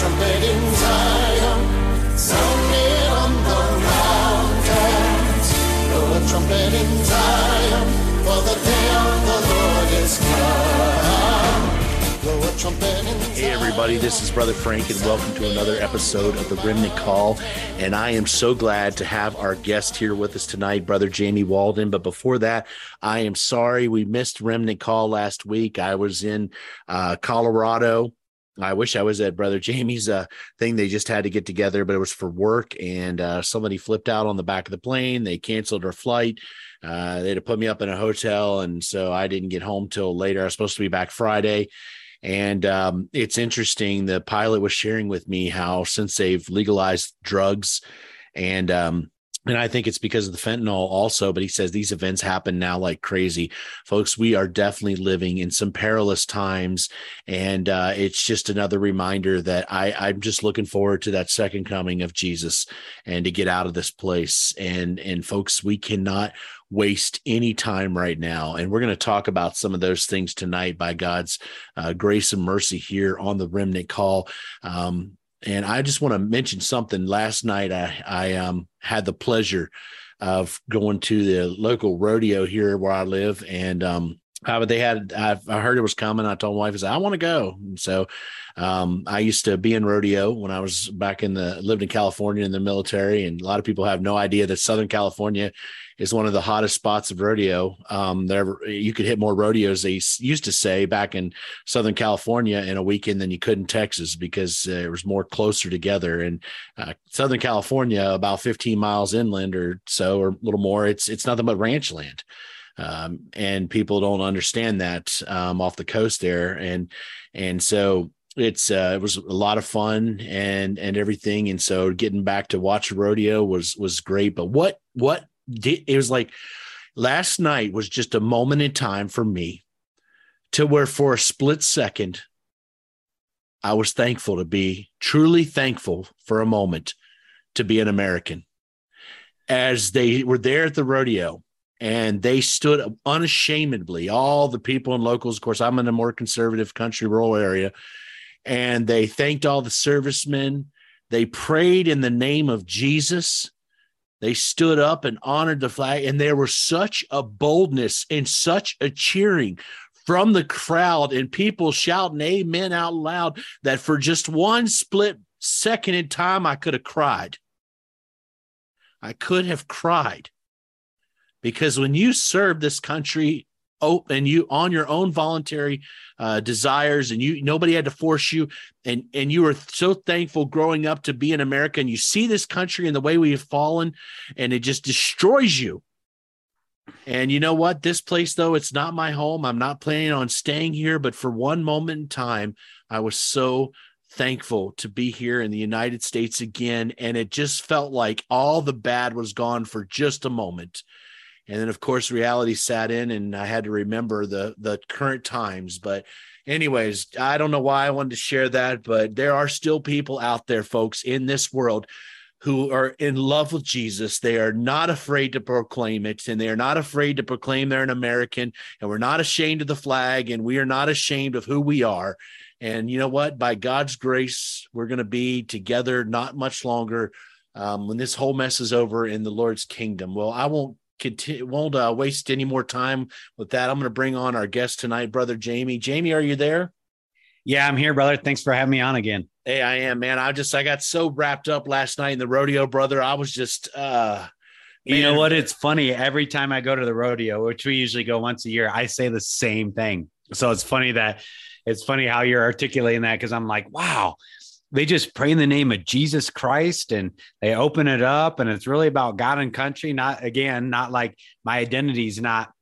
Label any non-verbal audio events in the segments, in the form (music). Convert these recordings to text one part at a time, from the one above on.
trumpet in Zion, sounding on the mountains. Blow a trumpet in Zion, for the day of the Lord is come. Blow a trumpet in Hey, everybody, this is Brother Frank, and welcome to another episode of the Remnant Call. And I am so glad to have our guest here with us tonight, Brother Jamie Walden. But before that, I am sorry we missed Remnant Call last week. I was in uh, Colorado. I wish I was at Brother Jamie's uh, thing. They just had to get together, but it was for work, and uh, somebody flipped out on the back of the plane. They canceled our flight. Uh, they had to put me up in a hotel, and so I didn't get home till later. I was supposed to be back Friday. And um, it's interesting. The pilot was sharing with me how since they've legalized drugs, and um, and I think it's because of the fentanyl also. But he says these events happen now like crazy, folks. We are definitely living in some perilous times, and uh, it's just another reminder that I I'm just looking forward to that second coming of Jesus and to get out of this place. And and folks, we cannot waste any time right now. And we're going to talk about some of those things tonight by God's uh, grace and mercy here on the Remnant Call. Um, and I just want to mention something. Last night, I, I um, had the pleasure of going to the local rodeo here where I live, and um, uh, but they had I, I heard it was coming. I told my wife, I said, I want to go. And so um, I used to be in rodeo when I was back in the lived in California in the military, and a lot of people have no idea that Southern California is one of the hottest spots of rodeo. Um, there you could hit more rodeos they used to say back in Southern California in a weekend than you could in Texas because uh, it was more closer together. And uh, Southern California, about 15 miles inland or so, or a little more, it's it's nothing but ranch land. Um, and people don't understand that um, off the coast there, and and so it's uh, it was a lot of fun and and everything, and so getting back to watch rodeo was was great. But what what did it was like last night was just a moment in time for me to where for a split second I was thankful to be truly thankful for a moment to be an American. As they were there at the rodeo and they stood unashamedly all the people and locals. Of course i'm in a more conservative country rural area and they thanked all the servicemen. They prayed in the name of jesus. They stood up and honored the flag and there was such a boldness and such a cheering from the crowd and people shouting amen out loud that for just one split second in time i could have cried. I could have cried because when you serve this country oh, and you on your own voluntary uh, desires and you nobody had to force you and and you were so thankful growing up to be an american you see this country and the way we have fallen and it just destroys you. And you know what? This place though it's not my home. I'm not planning on staying here but for one moment in time i was so thankful to be here in the united states again and it just felt like all the bad was gone for just a moment and then of course reality sat in and i had to remember the the current times but anyways i don't know why i wanted to share that but there are still people out there folks in this world who are in love with Jesus. They are not afraid to proclaim it, and they are not afraid to proclaim they're an American, and we're not ashamed of the flag, and we are not ashamed of who we are. And you know what? By God's grace, we're going to be together not much longer um, when this whole mess is over in the Lord's kingdom. Well, I won't continue won't uh, waste any more time with that. I'm going to bring on our guest tonight brother jamie. Jamie are you there? Yeah i'm here brother. Thanks for having me on again. Hey i am man. I just i got so wrapped up last night in the rodeo brother. I was just uh you know what? It's funny. Every time i go to the rodeo which we usually go once a year i say the same thing. So it's funny that it's funny how you're articulating that because i'm like wow they just pray in the name of Jesus Christ and they open it up and it's really about God and country. Not again, not like my identity is not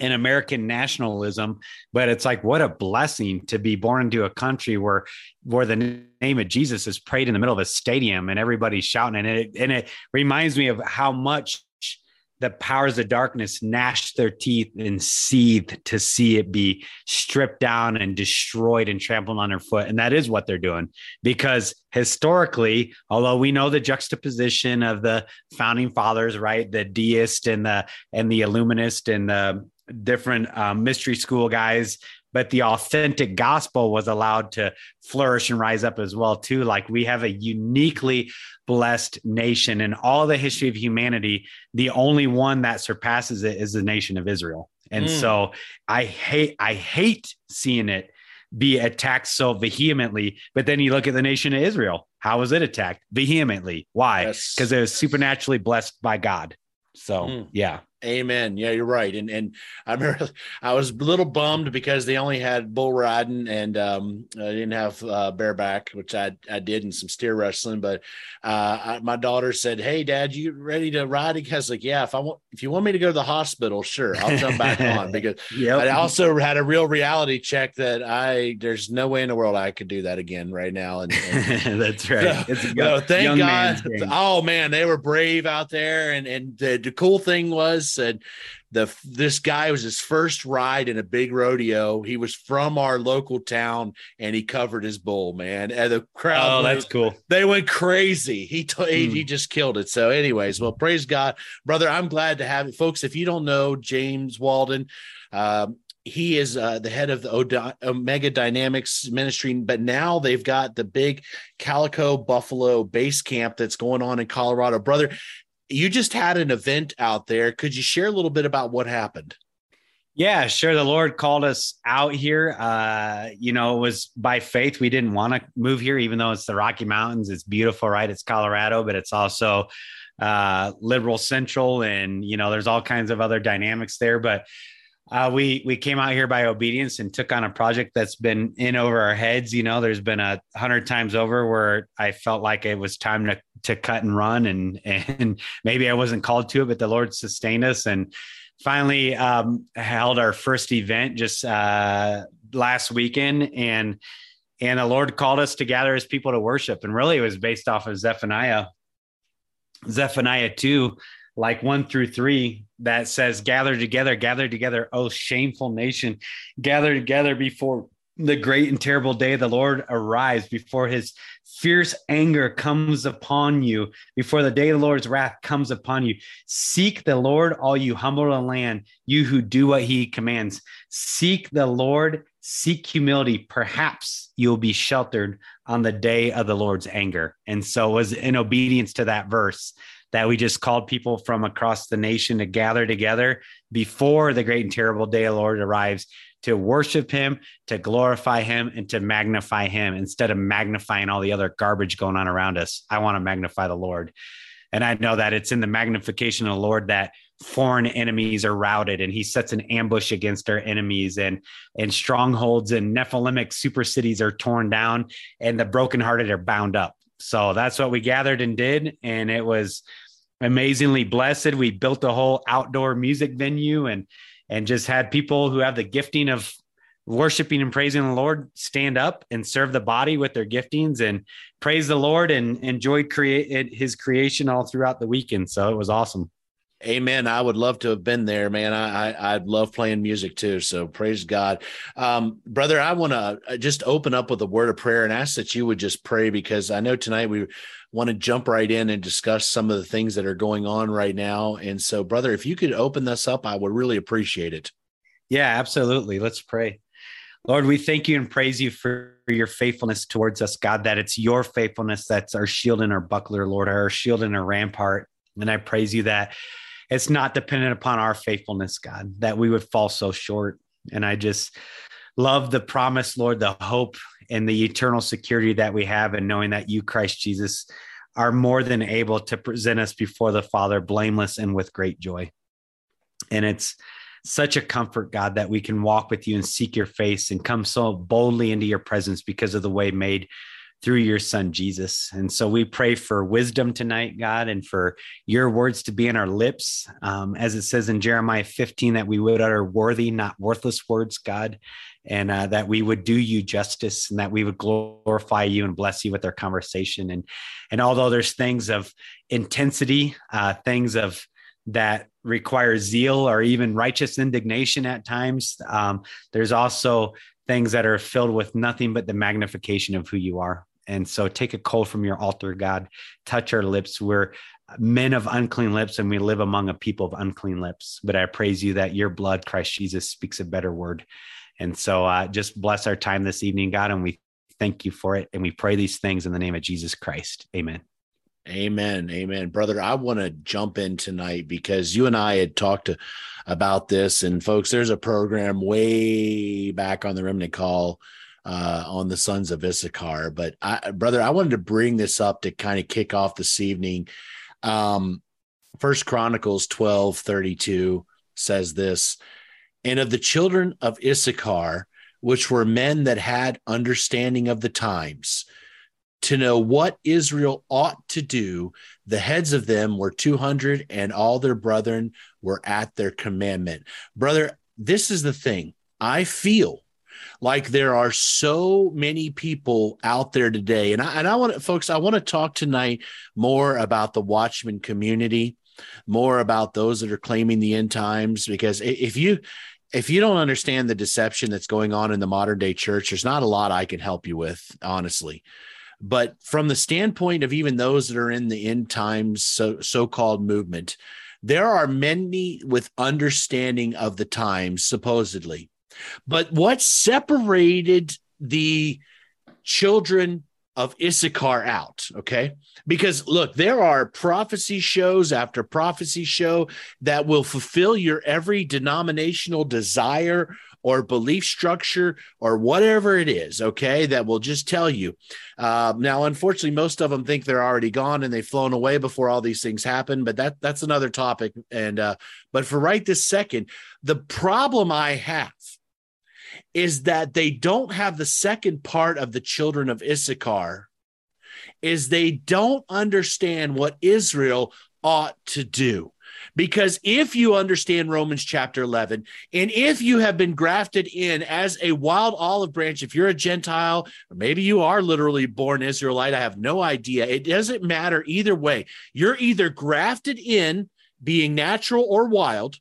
in American nationalism, but it's like what a blessing to be born into a country where where the name of Jesus is prayed in the middle of a stadium and everybody's shouting and it and it reminds me of how much the powers of darkness gnash their teeth and seethe to see it be stripped down and destroyed and trampled underfoot. And that is what they're doing because historically, although we know the juxtaposition of the founding fathers, right, the deist and the and the illuminist and the different um, mystery school guys but the authentic gospel was allowed to flourish and rise up as well too like we have a uniquely blessed nation in all the history of humanity the only one that surpasses it is the nation of israel and mm. so i hate i hate seeing it be attacked so vehemently but then you look at the nation of israel how was it attacked vehemently why because yes. it was supernaturally blessed by god so mm. yeah Amen. Yeah, you're right. And and I (laughs) remember I was a little bummed because they only had bull riding and um, I didn't have uh, bareback, which I I did in some steer wrestling. But uh, I, my daughter said, "Hey, Dad, you ready to ride?" I was like, "Yeah, if I want, if you want me to go to the hospital, sure, I'll jump (laughs) back on." Because yep. I also had a real reality check that I there's no way in the world I could do that again right now. And, and (laughs) that's right. So, it's a young, thank God. Oh man, they were brave out there, and and the, the cool thing was said the this guy was his first ride in a big rodeo. He was from our local town and he covered his bull, man. And the crowd, oh, that's cool. They went crazy. He t- mm. he, he hmm. just killed it. So, anyways, well, praise God, brother. I'm glad to have it, folks. If you don't know James Walden, um, he is uh, the head of the Omega Dynamics Ministry, but now they've got the big Calico Buffalo base camp that's going on in Colorado. Brother, you just had an event out there. Could you share a little bit about what happened? Yeah, sure. The Lord called us out here. Uh, you know, it was by faith. We didn't want to move here, even though it's the Rocky Mountains. It's beautiful, right? It's Colorado, but it's also uh, liberal central, and you know, there's all kinds of other dynamics there. But uh, we we came out here by obedience and took on a project that's been in over our heads. You know, there's been a hundred times over where I felt like it was time to to cut and run, and (laughs) and maybe I wasn't called to it, but the Lord sustained us, and finally um, held our first event just uh, last weekend, and and the Lord called us to gather His people to worship, and really it was based off of Zephaniah, Zephaniah two like one through three that says, Gather together, gather together, oh shameful nation, gather together before the great and terrible day the Lord arrives, before his fierce anger comes upon you, before the day of the Lord's wrath comes upon you. Seek the Lord, all you humble the land, you who do what he commands. Seek the Lord, seek humility. Perhaps you'll be sheltered on the day of the Lord's anger. And so, it was in obedience to that verse that we just called people from across the nation to gather together before the great and terrible day of the Lord arrives to worship him, to glorify him, and to magnify him instead of magnifying all the other garbage going on around us. I want to magnify the Lord. And I know that it's in the magnification of the Lord that foreign enemies are routed and he sets an ambush against our enemies and and strongholds and Nephilimic super cities are torn down and the brokenhearted are bound up. So that's what we gathered and did. And it was amazingly blessed. We built a whole outdoor music venue and and just had people who have the gifting of worshiping and praising the Lord stand up and serve the body with their giftings and praise the Lord and enjoy create his creation all throughout the weekend. So it was awesome. Amen. I would love to have been there, man. I, I would love playing music too. So praise God, um, brother. I want to uh, just open up with a word of prayer and ask that you would just pray because I know tonight we want to jump right in and discuss some of the things that are going on right now. And so, brother, if you could open this up, I would really appreciate it. Yeah, absolutely. Let's pray. Lord, we thank you and praise you for your faithfulness towards us, God, that it's your faithfulness that's our shield and our buckler, Lord, our shield and our rampart. And I praise you that it's not dependent upon our faithfulness, God, that we would fall so short. And I just love the promise, Lord, the hope and the eternal security that we have in knowing that you, Christ Jesus, are more than able to present us before the Father blameless and with great joy. And it's such a comfort, God, that we can walk with you and seek your face and come so boldly into your presence because of the way made through your son Jesus. And so we pray for wisdom tonight, God, and for your words to be in our lips. Um, as it says in Jeremiah 15, that we would utter worthy, not worthless words, God, and uh, that we would do you justice and that we would glorify you and bless you with our conversation. And, and although there's things of intensity, uh, things of that require zeal or even righteous indignation at times, um, there's also things that are filled with nothing but the magnification of who you are. And so take a coal from your altar, God, touch our lips. We're men of unclean lips and we live among a people of unclean lips. But I praise you that your blood, Christ Jesus, speaks a better word. And so uh, just bless our time this evening, God, and we thank you for it. And we pray these things in the name of Jesus Christ. Amen. Amen. Amen. Brother, I want to jump in tonight because you and I had talked to, about this. And folks, there's a program way back on the Remnant Call uh, on the Sons of Issachar. But I, brother, I wanted to bring this up to kind of kick off this evening. Um, First Chronicles 12 32 says this, and of the children of Issachar, which were men that had understanding of the times, to know what Israel ought to do. The heads of them were 200, and all their brethren were at their commandment. Brother, this is the thing. I feel like there are so many people out there today. And I, and I want to folks, I want to talk tonight more about the watchman community, more about those that are claiming the end times, because if you, if you don't understand the deception that's going on in the modern day church, there's not a lot I can help you with, honestly. But from the standpoint of even those that are in the end times so so-called movement, there are many with understanding of the times, supposedly. But what separated the children of Issachar out. Okay. Because look, there are prophecy shows after prophecy show that will fulfill your every denominational desire or belief structure or whatever it is, okay, that will just tell you. Uh, now, unfortunately, most of them think they're already gone and they've flown away before all these things happen, but that that's another topic. And uh, but for right this second, the problem I have is that they don't have the second part of the children of Issachar is they don't understand what Israel ought to do. Because if you understand Romans chapter 11, and if you have been grafted in as a wild olive branch, if you're a Gentile, or maybe you are literally born Israelite, I have no idea. It doesn't matter either way. You're either grafted in, being natural or wild,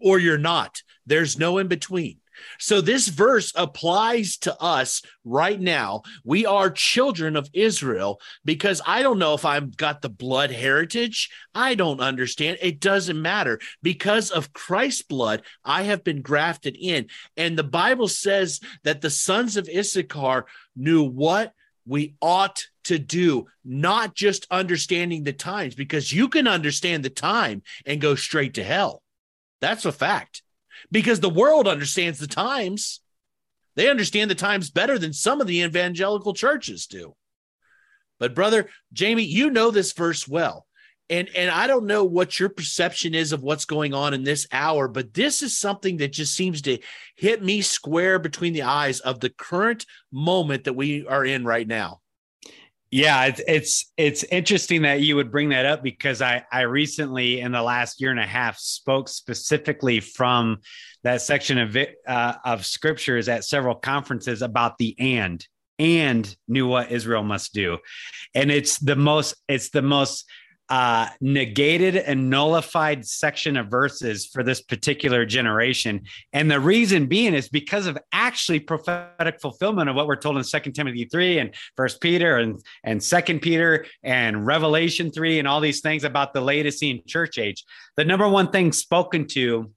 or you're not. There's no in between. So this verse applies to us right now. We are children of Israel because I don't know if I've got the blood heritage. I don't understand. It doesn't matter. Because of Christ's blood, I have been grafted in. And the Bible says that the sons of Issachar knew what we ought to do, not just understanding the times, because you can understand the time and go straight to hell. That's a fact because the world understands the times. They understand the times better than some of the evangelical churches do. But brother Jamie, you know this verse well. And and I don't know what your perception is of what's going on in this hour, but this is something that just seems to hit me square between the eyes of the current moment that we are in right now. Yeah, it's it's it's interesting that you would bring that up because I I recently in the last year and a half spoke specifically from that section of it, uh, of scriptures at several conferences about the and and knew what Israel must do, and it's the most it's the most uh, negated and nullified section of verses for this particular generation. And the reason being is because of actually prophetic fulfillment of what we're told in Second Timothy 3 and First Peter and, and Second Peter and Revelation 3 and all these things about the Laodicean church age. The number one thing spoken to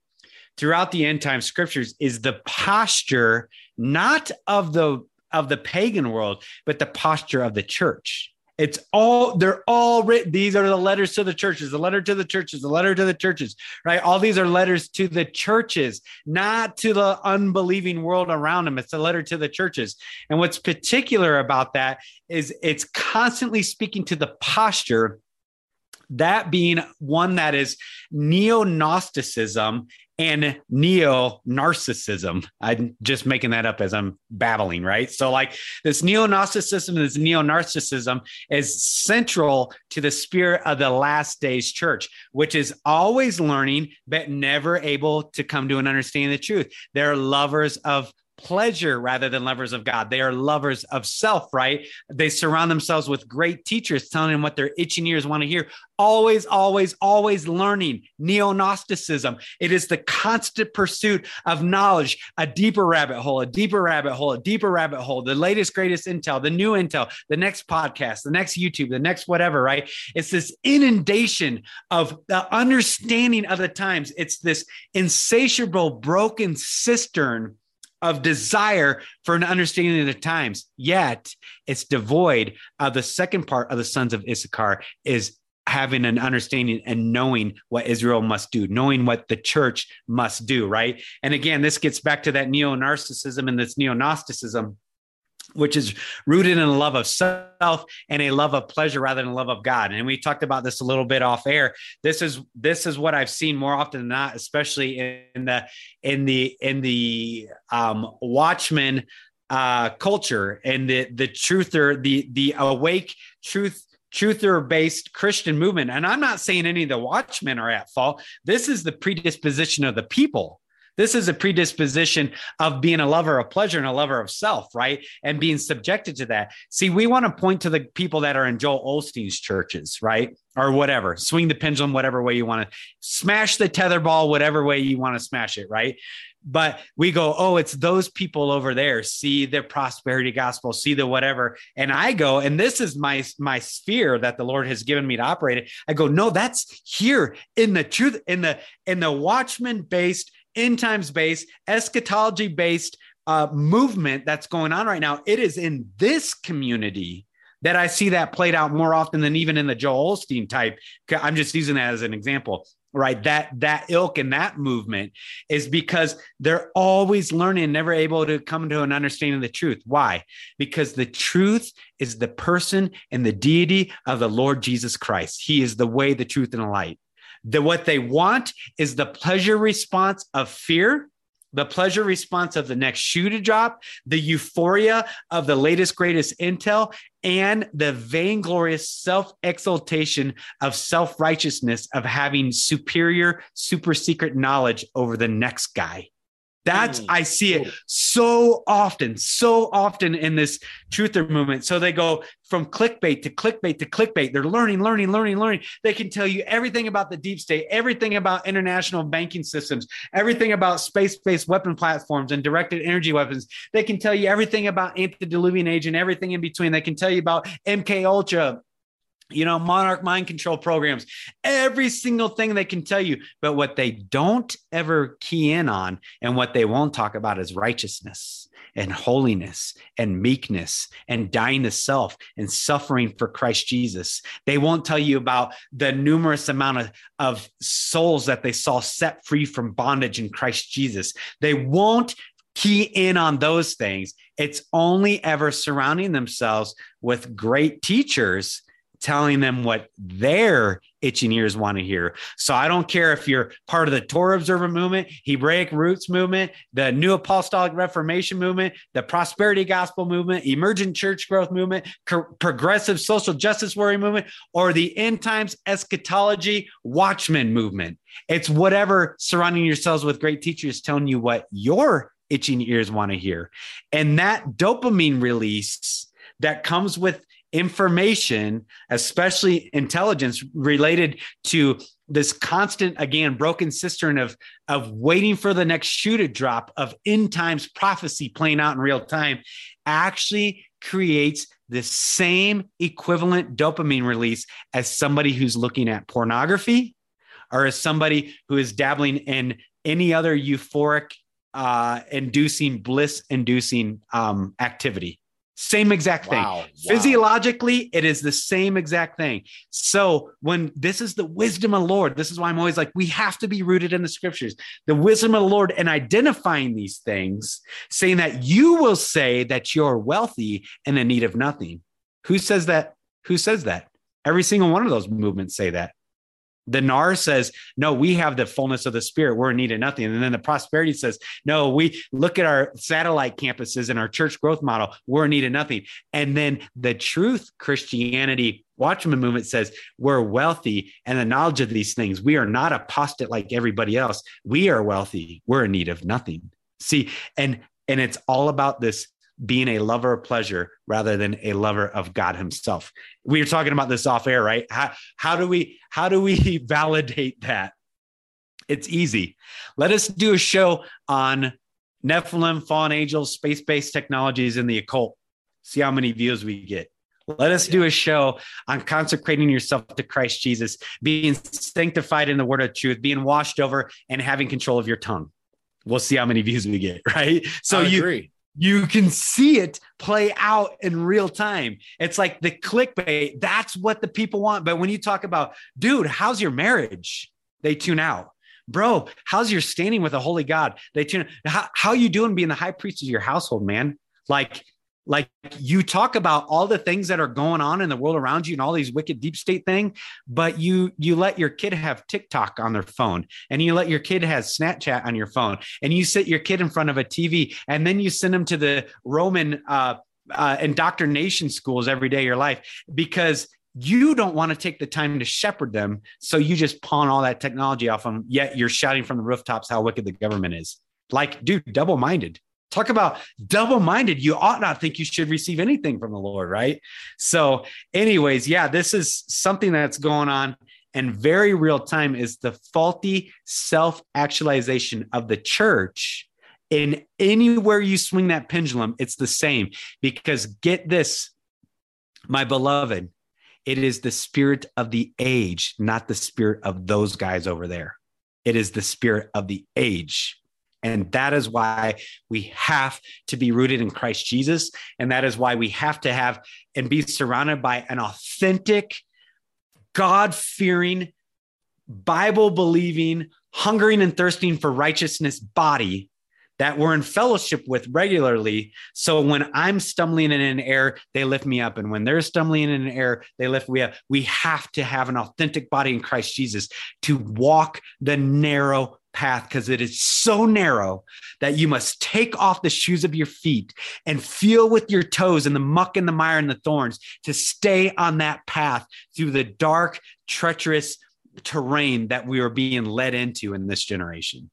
throughout the end time scriptures is the posture, not of the of the pagan world, but the posture of the church. It's all they're all written. These are the letters to the churches, the letter to the churches, the letter to the churches, right? All these are letters to the churches, not to the unbelieving world around them. It's a letter to the churches. And what's particular about that is it's constantly speaking to the posture that being one that is neo Gnosticism and neo narcissism. I'm just making that up as I'm babbling, right? So, like this neo narcissism, this neo narcissism is central to the spirit of the last days church, which is always learning, but never able to come to an understanding of the truth. They're lovers of pleasure rather than lovers of God. They are lovers of self, right? They surround themselves with great teachers telling them what their itching ears want to hear. Always, always, always learning. Neo Gnosticism. It is the constant pursuit of knowledge, a deeper rabbit hole, a deeper rabbit hole, a deeper rabbit hole, the latest, greatest intel, the new intel, the next podcast, the next YouTube, the next whatever, right? It's this inundation of the understanding of the times. It's this insatiable, broken cistern of desire for an understanding of the times, yet it's devoid of the second part of the sons of Issachar is having an understanding and knowing what Israel must do, knowing what the church must do, right? And again, this gets back to that neo narcissism and this neo Gnosticism which is rooted in a love of self and a love of pleasure rather than a love of God. And we talked about this a little bit off air. This is this is what I've seen more often than not, especially in the in the in the um, Watchman uh, culture and the the truther the the awake truth truther based Christian movement. And I'm not saying any of the watchmen are at fault. This is the predisposition of the people this is a predisposition of being a lover of pleasure and a lover of self, right? And being subjected to that. See, we want to point to the people that are in Joel Osteen's churches, right? Or whatever, swing the pendulum, whatever way you want to smash the tetherball, whatever way you want to smash it, right? but we go, oh, it's those people over there. See the prosperity gospel, see the whatever. And I go, and this is my my sphere that the Lord has given me to operate it. I go, no, that's here in the truth, in the in the watchman based end times based, eschatology based uh, movement that's going on right now. It is in this community that I see that played out more often than even in the Joel Osteen type. I'm just using that as an example, right? That that ilk and that movement is because they're always learning, never able to come to an understanding of the truth. Why? Because the truth is the person and the deity of the Lord Jesus Christ. He is the way, the truth, and the light that what they want is the pleasure response of fear the pleasure response of the next shoe to drop, the euphoria of the latest, greatest intel, and the vainglorious self exaltation of self righteousness of having superior, super secret knowledge over the next guy. That's mm. I see it so often, so often in this truther movement. So they go from clickbait to clickbait to clickbait. They're learning, learning, learning, learning. They can tell you everything about the deep state, everything about international banking systems, everything about space-based weapon platforms and directed energy weapons. They can tell you everything about antediluvian age and everything in between. They can tell you about MK Ultra, you know, monarch mind control programs, every single thing they can tell you. But what they don't ever key in on and what they won't talk about is righteousness and holiness and meekness and dying to self and suffering for Christ Jesus. They won't tell you about the numerous amount of, of souls that they saw set free from bondage in Christ Jesus. They won't key in on those things. It's only ever surrounding themselves with great teachers telling them what their itching ears want to hear. So I don't care if you're part of the Torah Observer movement, Hebraic Roots movement, the New Apostolic Reformation movement, the Prosperity Gospel movement, Emergent Church Growth movement, Progressive Social Justice Warrior movement, or the End Times Eschatology Watchman movement. It's whatever surrounding yourselves with great teachers telling you what your itching ears want to hear. And that dopamine release that comes with information, especially intelligence related to this constant, again, broken cistern of, of waiting for the next shoe to drop, of end times prophecy playing out in real time, actually creates the same equivalent dopamine release as somebody who's looking at pornography or as somebody who is dabbling in any other euphoric uh, inducing bliss inducing um, activity same exact thing. Wow, wow. Physiologically, it is the same exact thing. So, when this is the wisdom of the Lord, this is why I'm always like, we have to be rooted in the scriptures, the wisdom of the Lord, and identifying these things, saying that you will say that you're wealthy and in need of nothing. Who says that? Who says that? Every single one of those movements say that. The NAR says, no, we have the fullness of the spirit. We're in need of nothing. And then the prosperity says, no, we look at our satellite campuses and our church growth model. We're in need of nothing. And then the truth Christianity Watchman movement says we're wealthy and the knowledge of these things. We are not apostate like everybody else. We are wealthy. We're in need of nothing. See, and and it's all about this being a lover of pleasure rather than a lover of God himself. We were talking about this off air, right? How, how do we how do we (laughs) validate that? It's easy. Let us do a show on Nephilim, fallen angels, space-based technologies in the occult. See how many views we get. Let us do a show on consecrating yourself to Christ Jesus, being sanctified in the word of truth, being washed over, and having control of your tongue. we'll see how many views we get, (laughs) right? So you agree. You can see it play out in real time. It's like the clickbait. That's what the people want. But when you talk about, dude, how's your marriage? They tune out. Bro, how's your standing with a holy God? They tune. How, how you doing being the high priest of your household, man? Like like you talk about all the things that are going on in the world around you and all these wicked deep state thing but you you let your kid have tiktok on their phone and you let your kid have snapchat on your phone and you sit your kid in front of a tv and then you send them to the roman uh, uh, indoctrination schools every day of your life because you don't want to take the time to shepherd them so you just pawn all that technology off them yet you're shouting from the rooftops how wicked the government is. Like dude double-minded Talk about double minded. You ought not think you should receive anything from the Lord, right? So, anyways, yeah, this is something that's going on and very real time is the faulty self actualization of the church. In anywhere you swing that pendulum, it's the same. Because get this, my beloved, it is the spirit of the age, not the spirit of those guys over there. It is the spirit of the age. And that is why we have to be rooted in Christ Jesus. And that is why we have to have and be surrounded by an authentic, God fearing, Bible believing, hungering and thirsting for righteousness body that we're in fellowship with regularly. So when I'm stumbling in an error, they lift me up. And when they're stumbling in an error, they lift me up. We have to have an authentic body in Christ Jesus to walk the narrow path because it is so narrow that you must take off the shoes of your feet and feel with your toes in the muck and the mire and the thorns to stay on that path through the dark, treacherous terrain that we are being led into in this generation.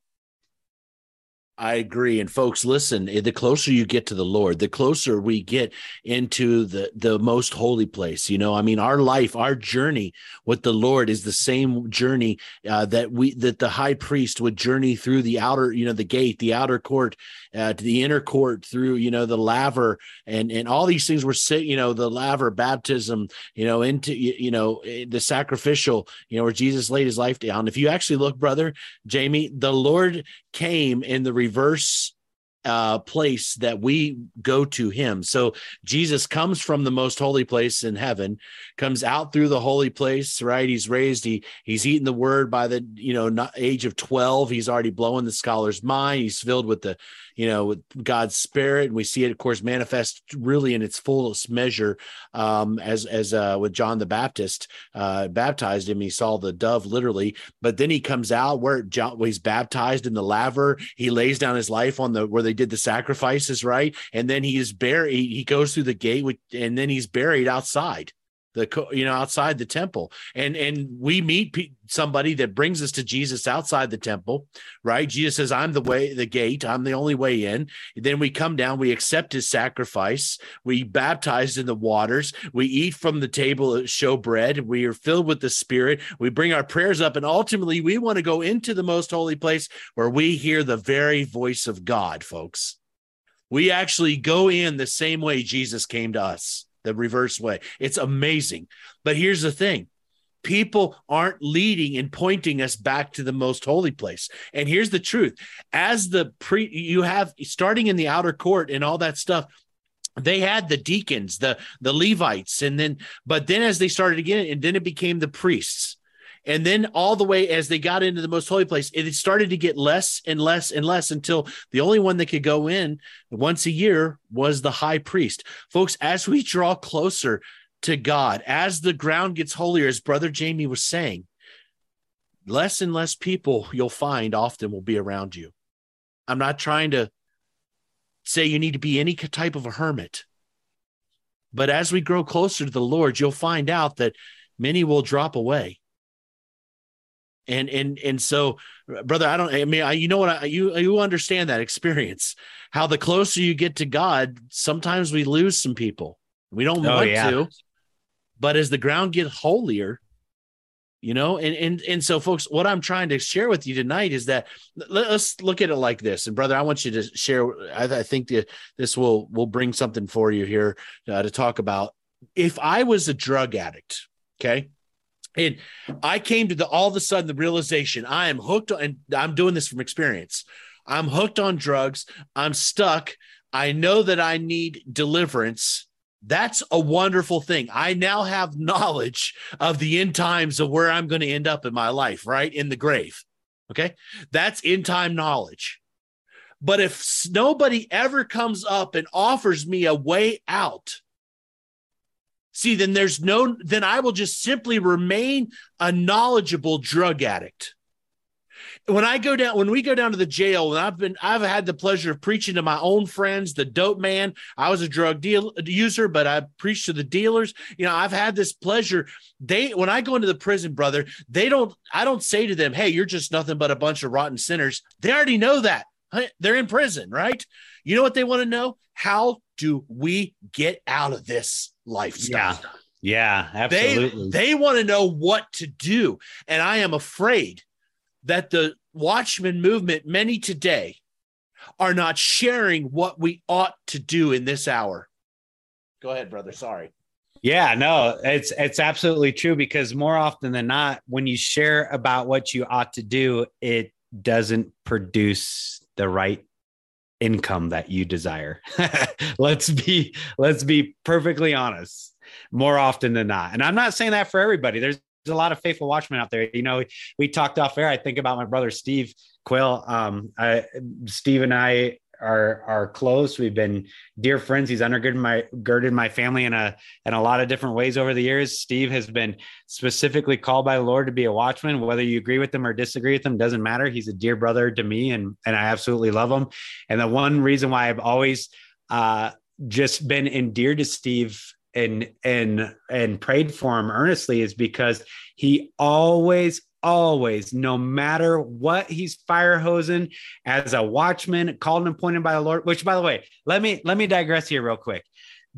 I agree. And folks, listen, eh, the closer you get to the Lord, the closer we get into the, the most holy place. You know, I mean, our life, our journey with the Lord is the same journey uh, that we, that the high priest would journey through the outer, you know, the gate, the outer court, uh, to the inner court through, you know, the laver and, and all these things were sit, you know, the laver baptism, you know, into, you know, eh, the sacrificial, you know, where Jesus laid his life down. If you actually look, brother, Jamie, the Lord came in the reverse uh, place that we go to him. So Jesus comes from the most holy place in heaven, comes out through the holy place, right? He's raised, he he's eaten the word by the you know age of 12. He's already blowing the scholar's mind. He's filled with the you know with God's spirit. And we see it, of course, manifest really in its fullest measure um, as as uh, with John the Baptist uh, baptized him. He saw the dove literally, but then he comes out where John he's baptized in the laver. He lays down his life on the where they did the sacrifices, right? And then he is buried. He goes through the gate, with, and then he's buried outside the you know outside the temple. And and we meet pe- somebody that brings us to jesus outside the temple right? Jesus says i'm the way the gate. I'm the only way in. Then we come down we accept his sacrifice. We baptized in the waters. We eat from the table show bread we are filled with the spirit. We bring our prayers up. And ultimately we want to go into the most holy place where we hear the very voice of god folks. We actually go in the same way jesus came to us the reverse way. It's amazing. But here's the thing people aren't leading and pointing us back to the most holy place. And here's the truth as the pre, you have starting in the outer court and all that stuff. They had the deacons, the the Levites, and then but then as they started again, and then it became the priests and then all the way as they got into the most holy place, it started to get less and less and less until the only one that could go in once a year was the high priest. Folks, as we draw closer to God, as the ground gets holier, as Brother Jamie was saying, less and less people you'll find often will be around you. I'm not trying to say you need to be any type of a hermit. But as we grow closer to the Lord, you'll find out that many will drop away and and and so brother i don't i mean I, you know what I, you you understand that experience. How the closer you get to god sometimes we lose some people. We don't oh, want yeah. to but as the ground gets holier you know and and and so folks what i'm trying to share with you tonight is that let's look at it like this. And brother i want you to share i, I think that this will will bring something for you here uh, to talk about. If i was a drug addict okay and I came to the all of a sudden the realization I am hooked on, and I'm doing this from experience. I'm hooked on drugs. I'm stuck. I know that I need deliverance. That's a wonderful thing. I now have knowledge of the end times of where I'm going to end up in my life, right? In the grave. Okay. That's end time knowledge. But if nobody ever comes up and offers me a way out, see, then there's no, then I will just simply remain a knowledgeable drug addict when I go down, when we go down to the jail, and I've been, I've had the pleasure of preaching to my own friends, the dope man. I was a drug deal user, but I preached to the dealers. You know, I've had this pleasure. They, when I go into the prison, brother, they don't, I don't say to them, Hey, you're just nothing but a bunch of rotten sinners. They already know that they're in prison, right? You know what they want to know? How do we get out of this lifestyle? Yeah. Yeah, absolutely. They, they want to know what to do. And I am afraid that the Watchman movement, many today, are not sharing what we ought to do in this hour. Go ahead, brother. Sorry. Yeah, no, it's it's absolutely true because more often than not, when you share about what you ought to do, it doesn't produce the right income that you desire. (laughs) let's be let's be perfectly honest. More often than not. And I'm not saying that for everybody. There's a lot of faithful watchmen out there. You know, we talked off air. I think about my brother Steve Quayle. Um, I, Steve and I are are close. We've been dear friends. He's undergirded my girded my family in a in a lot of different ways over the years. Steve has been specifically called by the Lord to be a watchman. Whether you agree with him or disagree with him doesn't matter. He's a dear brother to me, and and I absolutely love him. And the one reason why I've always uh, just been endeared to Steve and and and prayed for him earnestly is because he always always no matter what he's fire hosing as a watchman called and appointed by the lord which by the way let me let me digress here real quick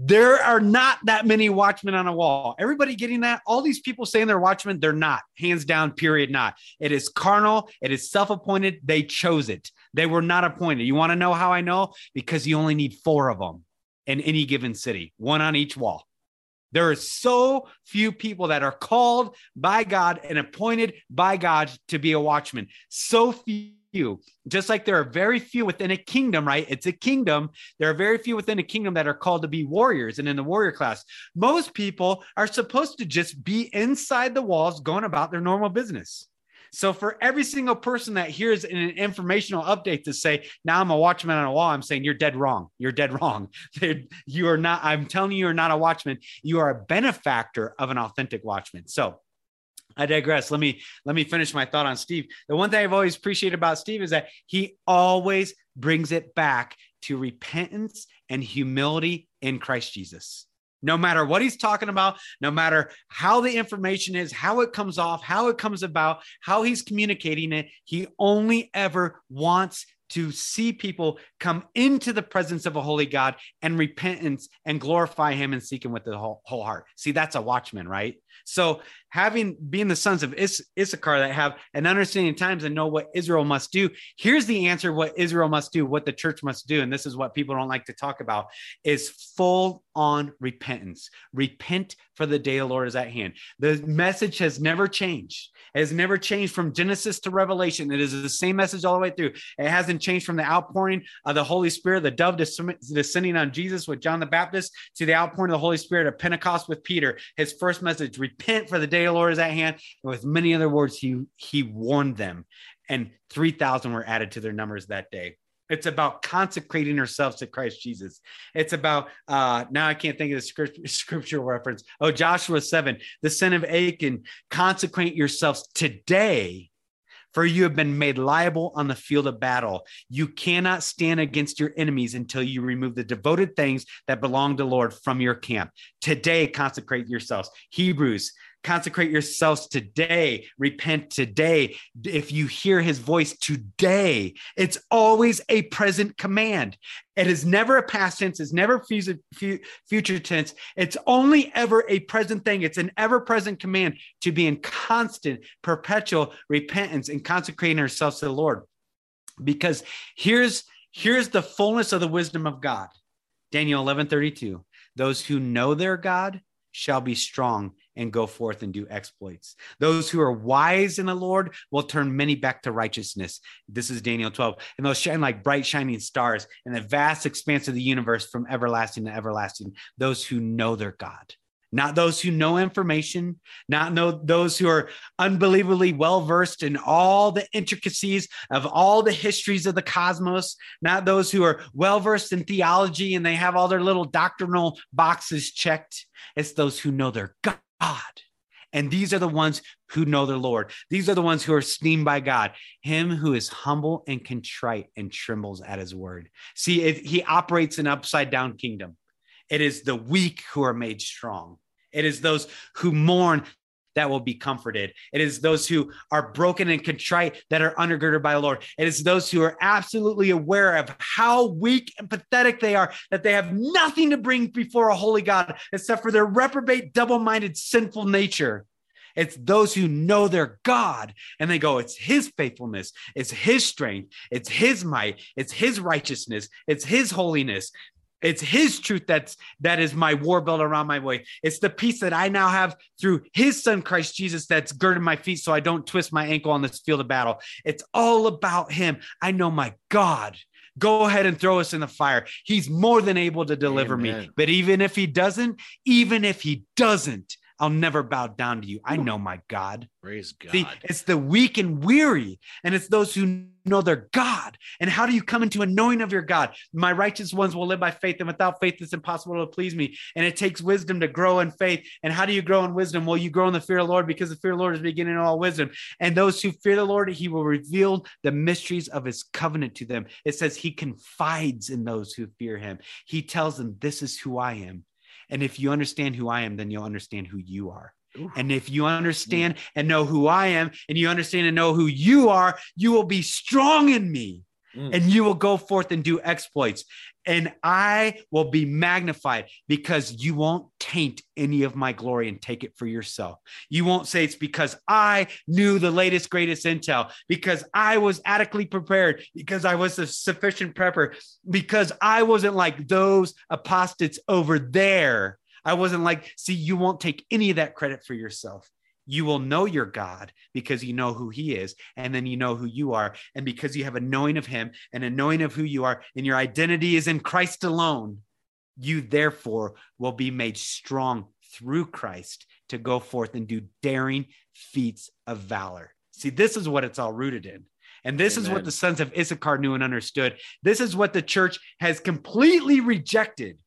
there are not that many watchmen on a wall. Everybody getting that? All these people saying they're watchmen, they're not. Hands down, period, not. It is carnal. It is self appointed. They chose it. They were not appointed. You want to know how I know? Because you only need four of them in any given city, one on each wall. There are so few people that are called by God and appointed by God to be a watchman. So few. Just like there are very few within a kingdom, right? It's a kingdom. There are very few within a kingdom that are called to be warriors and in the warrior class. Most people are supposed to just be inside the walls going about their normal business. So for every single person that hears an informational update to say, now I'm a watchman on a wall, I'm saying you're dead wrong. You're dead wrong. (laughs) you are not, I'm telling you, you're not a watchman. You are a benefactor of an authentic watchman. So I digress. Let me let me finish my thought on Steve. The one thing I've always appreciated about Steve is that he always brings it back to repentance and humility in Christ Jesus no matter what he's talking about, no matter how the information is, how it comes off, how it comes about, how he's communicating it, he only ever wants to see people come into the presence of a holy God and repentance and glorify him and seek him with the whole, whole heart. See, that's a watchman, right? So having being the sons of Is- Issachar that have an understanding of times and know what Israel must do, here's the answer: what Israel must do, what the church must do, and this is what people don't like to talk about: is full on repentance. Repent for the day of the Lord is at hand. The message has never changed. It has never changed from Genesis to Revelation. It is the same message all the way through. It hasn't changed from the outpouring of the Holy Spirit, the dove descending on Jesus with John the Baptist, to the outpouring of the Holy Spirit at Pentecost with Peter. His first message: repent for the day of the Lord is at hand. And with many other words, he he warned them, and three thousand were added to their numbers that day. It's about consecrating ourselves to Christ Jesus. It's about uh, now I can't think of the script, (laughs) scriptural reference. Oh, Joshua 7, the son of Achan, consecrate yourselves today, for you have been made liable on the field of battle. You cannot stand against your enemies until you remove the devoted things that belong to Lord from your camp. Today, consecrate yourselves. Hebrews consecrate yourselves today, repent today. If you hear his voice today, it's always a present command. It is never a past tense, it's never future tense. It's only ever a present thing. It's an ever present command to be in constant, perpetual repentance and consecrating ourselves to the Lord. Because here's here's the fullness of the wisdom of God. Daniel 11 32. Those who know their God shall be strong and go forth and do exploits. Those who are wise in the Lord will turn many back to righteousness. This is Daniel 12. And they'll shine like bright shining stars in the vast expanse of the universe from everlasting to everlasting. Those who know their God not those who know information, not know those who are unbelievably well versed in all the intricacies of all the histories of the cosmos, not those who are well versed in theology and they have all their little doctrinal boxes checked. It's those who know their God. And these are the ones who know their Lord. These are the ones who are esteemed by God. Him who is humble and contrite and trembles at his word. See, he operates an upside down kingdom. It is the weak who are made strong. It is those who mourn that will be comforted. It is those who are broken and contrite that are undergirded by the Lord. It is those who are absolutely aware of how weak and pathetic they are, that they have nothing to bring before a holy God except for their reprobate, double minded, sinful nature. It's those who know their God and they go, it's his faithfulness, it's his strength, it's his might, it's his righteousness, it's his holiness. It's his truth that's that is my war belt around my way. It's the peace that I now have through his son Christ Jesus that's girded my feet so I don't twist my ankle on this field of battle. It's all about him. I know my God. Go ahead and throw us in the fire. He's more than able to deliver Amen. me. But even if he doesn't, even if he doesn't, I'll never bow down to you. I know my God. Praise God. See, it's the weak and weary, and it's those who know their God. And how do you come into a knowing of your God? My righteous ones will live by faith, and without faith, it's impossible to please me. And it takes wisdom to grow in faith. And how do you grow in wisdom? Well, you grow in the fear of the Lord because the fear of the Lord is beginning of all wisdom. And those who fear the Lord, he will reveal the mysteries of his covenant to them. It says he confides in those who fear him. He tells them, This is who I am. And if you understand who I am, then you'll understand who you are. Ooh. And if you understand and know who I am, and you understand and know who you are, you will be strong in me mm. and you will go forth and do exploits. And I will be magnified because you won't taint any of my glory and take it for yourself. You won't say it's because I knew the latest, greatest intel, because I was adequately prepared, because I was a sufficient prepper, because I wasn't like those apostates over there. I wasn't like, see, you won't take any of that credit for yourself you will know your God because you know who he is, and then you know who you are. And because you have a knowing of him and a knowing of who you are, and your identity is in Christ alone, you therefore will be made strong through Christ to go forth and do daring feats of valor. See, this is what it's all rooted in. And this Amen. is what the sons of Issachar knew and understood. This is what the church has completely rejected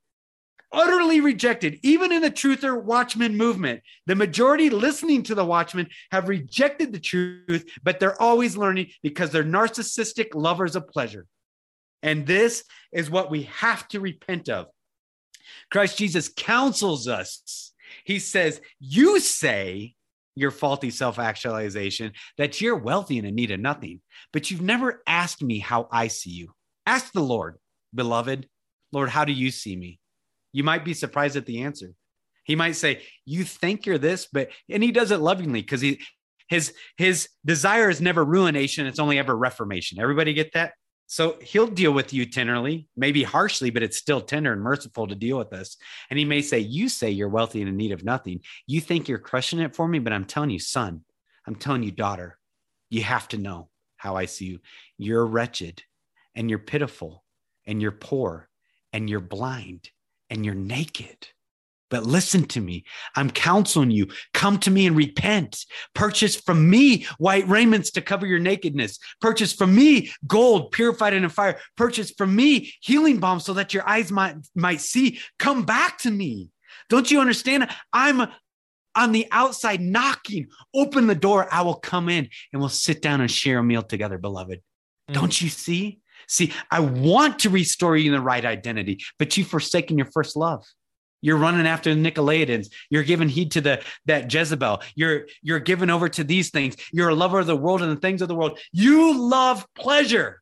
utterly rejected, even in the truther watchman movement. The majority listening to the watchman have rejected the truth, but they're always learning because they're narcissistic lovers of pleasure. And this is what we have to repent of. Christ Jesus counsels us. He says, You say, your faulty self actualization, that you're wealthy and in need of nothing, but you've never asked me how I see you. Ask the Lord, beloved. Lord, how do you see me? You might be surprised at the answer. He might say, "You think you're this," but and he does it lovingly because he his his desire is never ruination; it's only ever reformation. Everybody get that? So he'll deal with you tenderly, maybe harshly, but it's still tender and merciful to deal with us. And he may say, "You say you're wealthy and in need of nothing. You think you're crushing it for me, but I'm telling you, son, I'm telling you, daughter, you have to know how I see you. You're wretched, and you're pitiful, and you're poor, and you're blind." And you're naked. But listen to me. I'm counseling you. Come to me and repent. Purchase from me white raiments to cover your nakedness. Purchase from me gold purified in a fire. Purchase from me healing balm so that your eyes might, might see. Come back to me. Don't you understand? I'm on the outside knocking. Open the door. I will come in and we'll sit down and share a meal together, beloved. Mm. Don't you see? See, I want to restore you in the right identity, but you've forsaken your first love. You're running after the Nicolaitans. You're giving heed to the that Jezebel. You're you're given over to these things. You're a lover of the world and the things of the world. You love pleasure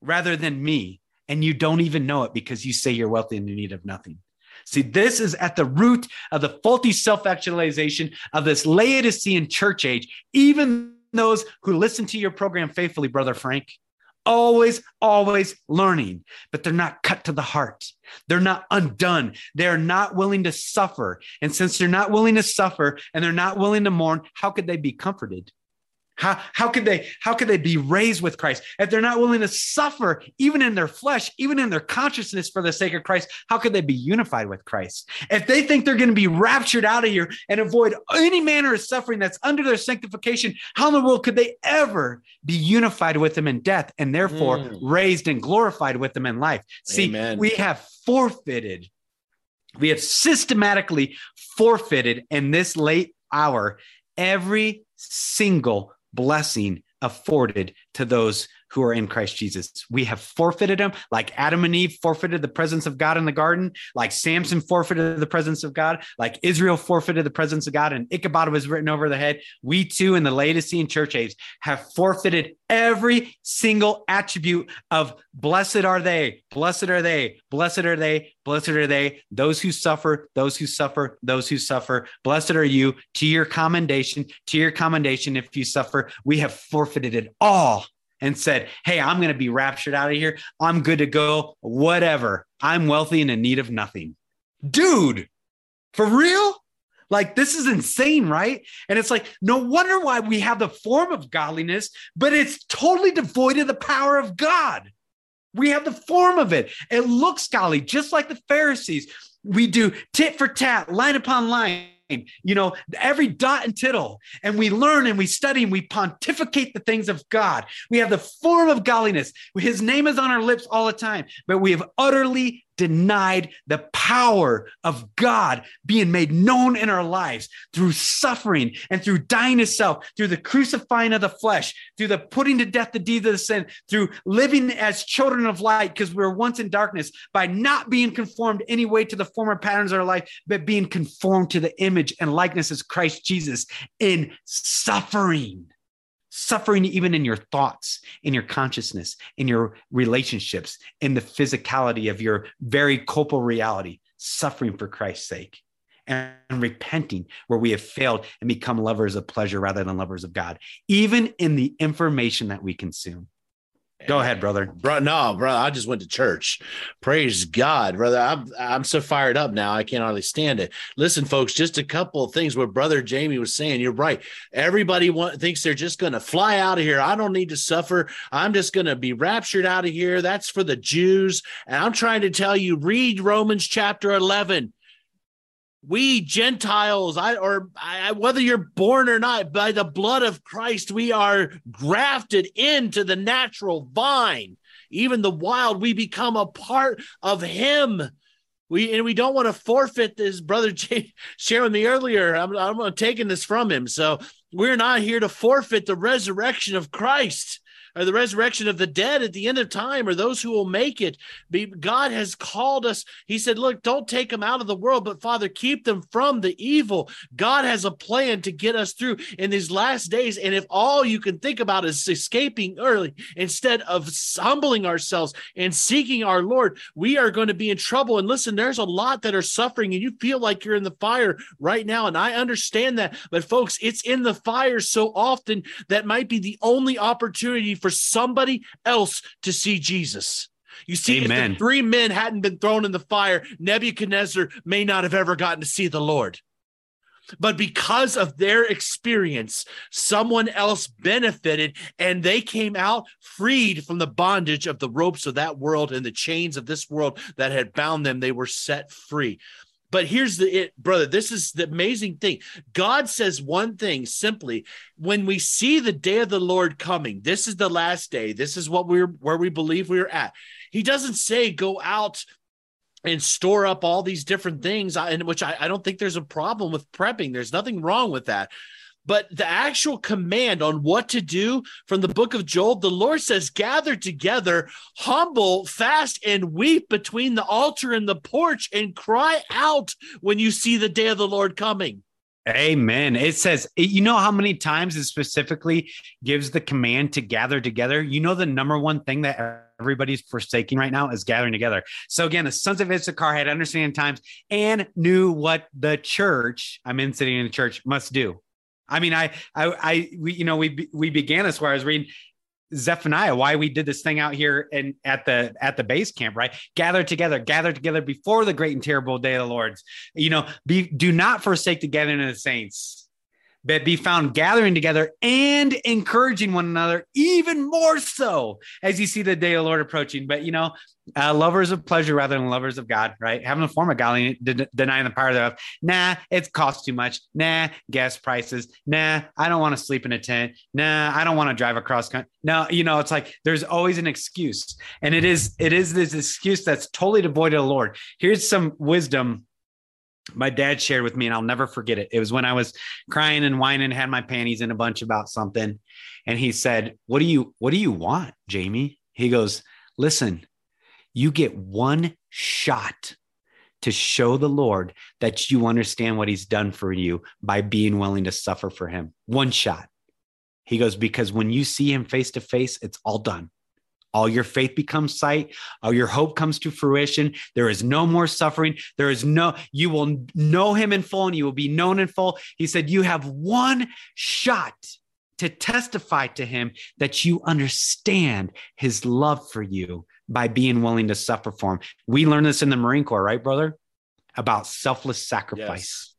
rather than me, and you don't even know it because you say you're wealthy and in need of nothing. See, this is at the root of the faulty self-actualization of this Laodicean church age. Even those who listen to your program faithfully, brother Frank, always, always learning, but they're not cut to the heart. They're not undone. They're not willing to suffer. And since they're not willing to suffer and they're not willing to mourn, how could they be comforted? How, how could they how could they be raised with Christ if they're not willing to suffer even in their flesh, even in their consciousness for the sake of Christ? How could they be unified with Christ? If they think they're going to be raptured out of here and avoid any manner of suffering that's under their sanctification, how in the world could they ever be unified with him in death and therefore Mm. raised and glorified with him in life? See, Amen. we have forfeited, we have systematically forfeited in this late hour every single blessing afforded to those who are in Christ Jesus. We have forfeited them like Adam and Eve forfeited the presence of God in the garden, like Samson forfeited the presence of God, like Israel forfeited the presence of God, and Ichabod was written over the head. We too, in the Laodicean church age, have forfeited every single attribute of blessed are they, blessed are they, blessed are they, blessed are they, those who suffer, those who suffer, those who suffer. Blessed are you to your commendation, to your commendation if you suffer. We have forfeited it all and said, Hey, I'm going to be raptured out of here. I'm good to go. Whatever. I'm wealthy and in need of nothing. Dude, for real? Like, this is insane, right? And it's like, no wonder why we have the form of godliness, but it's totally devoid of the power of God. We have the form of it. It looks godly, just like the Pharisees. We do tit for tat, line upon line, you know, every dot and tittle. And we learn and we study and we pontificate the things of God. We have the form of godliness. His name is on our lips all the time, but we have utterly denied the power of God being made known in our lives through suffering and through dying to self, through the crucifying of the flesh, through the putting to death the deeds of the sin, through living as children of light because we were once in darkness, by not being conformed any way to the former patterns of our life, but being conformed to the image and likeness of Christ Jesus in suffering suffering even in your thoughts, in your consciousness, in your relationships, in the physicality of your very corporal reality, suffering for Christ's sake. And repenting where we have failed and become lovers of pleasure rather than lovers of God, even in the information that we consume. Go ahead, brother. Bro, no, bro. I just went to church. Praise God, brother. I'm I'm so fired up now. I can't hardly stand it. Listen, folks, just a couple of things. What brother Jamie was saying, you're right. Everybody want, thinks they're just going to fly out of here. I don't need to suffer. I'm just going to be raptured out of here. That's for the Jews. And I'm trying to tell you, read Romans chapter 11 we Gentiles, I or I, whether you're born or not, by the blood of Christ, we are grafted into the natural vine. Even the wild, we become a part of Him. We and we don't want to forfeit this. Brother (laughs) Jay shared with me earlier. I'm, I'm taking this from him. So we're not here to forfeit the resurrection of Christ or the resurrection of the dead at the end of time or those who will make it. God has called us. He said, Look, don't take them out of the world, but Father, keep them from the evil. God has a plan to get us through in these last days. And if all you can think about is escaping early instead of humbling ourselves and seeking our Lord, we are going to be in trouble. And listen, there's a lot that are suffering, and you feel like you're in the fire right now. And I understand that. But folks, it's in the fire so often that might be the only opportunity for somebody else to see Jesus. You see, Amen. if the three men hadn't been thrown in the fire, Nebuchadnezzar may not have ever gotten to see the Lord. But because of their experience, someone else benefited and they came out freed from the bondage of the ropes of that world and the chains of this world that had bound them. They were set free. But here's the it, brother. This is the amazing thing. God says one thing simply when we see the day of the Lord coming, this is the last day. This is what we're where we believe we're at. He doesn't say go out and store up all these different things, and which I, I don't think there's a problem with prepping. There's nothing wrong with that. But the actual command on what to do from the book of Joel, the Lord says, gather together, humble, fast, and weep between the altar and the porch, and cry out when you see the day of the Lord coming. Amen. It says, you know how many times it specifically gives the command to gather together? You know, the number one thing that everybody's forsaking right now is gathering together. So, again, the sons of Issachar had understanding times and knew what the church, I'm in sitting in the church, must do. I mean, I, I, I, we, you know, we, we began this where I was reading Zephaniah, why we did this thing out here and at the at the base camp, right? Gather together, gather together before the great and terrible day of the Lord's. You know, be do not forsake the gathering of the saints but be found gathering together and encouraging one another even more so as you see the day of the Lord approaching. But you know, uh, lovers of pleasure rather than lovers of God, right? Having a form of godliness, de- denying the power thereof. Nah, it costs too much. Nah, gas prices. Nah, I don't want to sleep in a tent. Nah, I don't want to drive across country. No, you know, it's like there's always an excuse, and it is it is this excuse that's totally devoid of the Lord. Here's some wisdom my dad shared with me, and I'll never forget it. It was when I was crying and whining, had my panties in a bunch about something. And he said, What do you what do you want, Jamie? He goes, Listen, you get one shot to show the Lord that you understand what he's done for you by being willing to suffer for him. One shot. He goes, because when you see him face to face, it's all done. All your faith becomes sight. All your hope comes to fruition. There is no more suffering. There is no, you will know him in full and you will be known in full. He said, You have one shot to testify to him that you understand his love for you by being willing to suffer for him. We learned this in the Marine Corps, right, brother? About selfless sacrifice. Yes.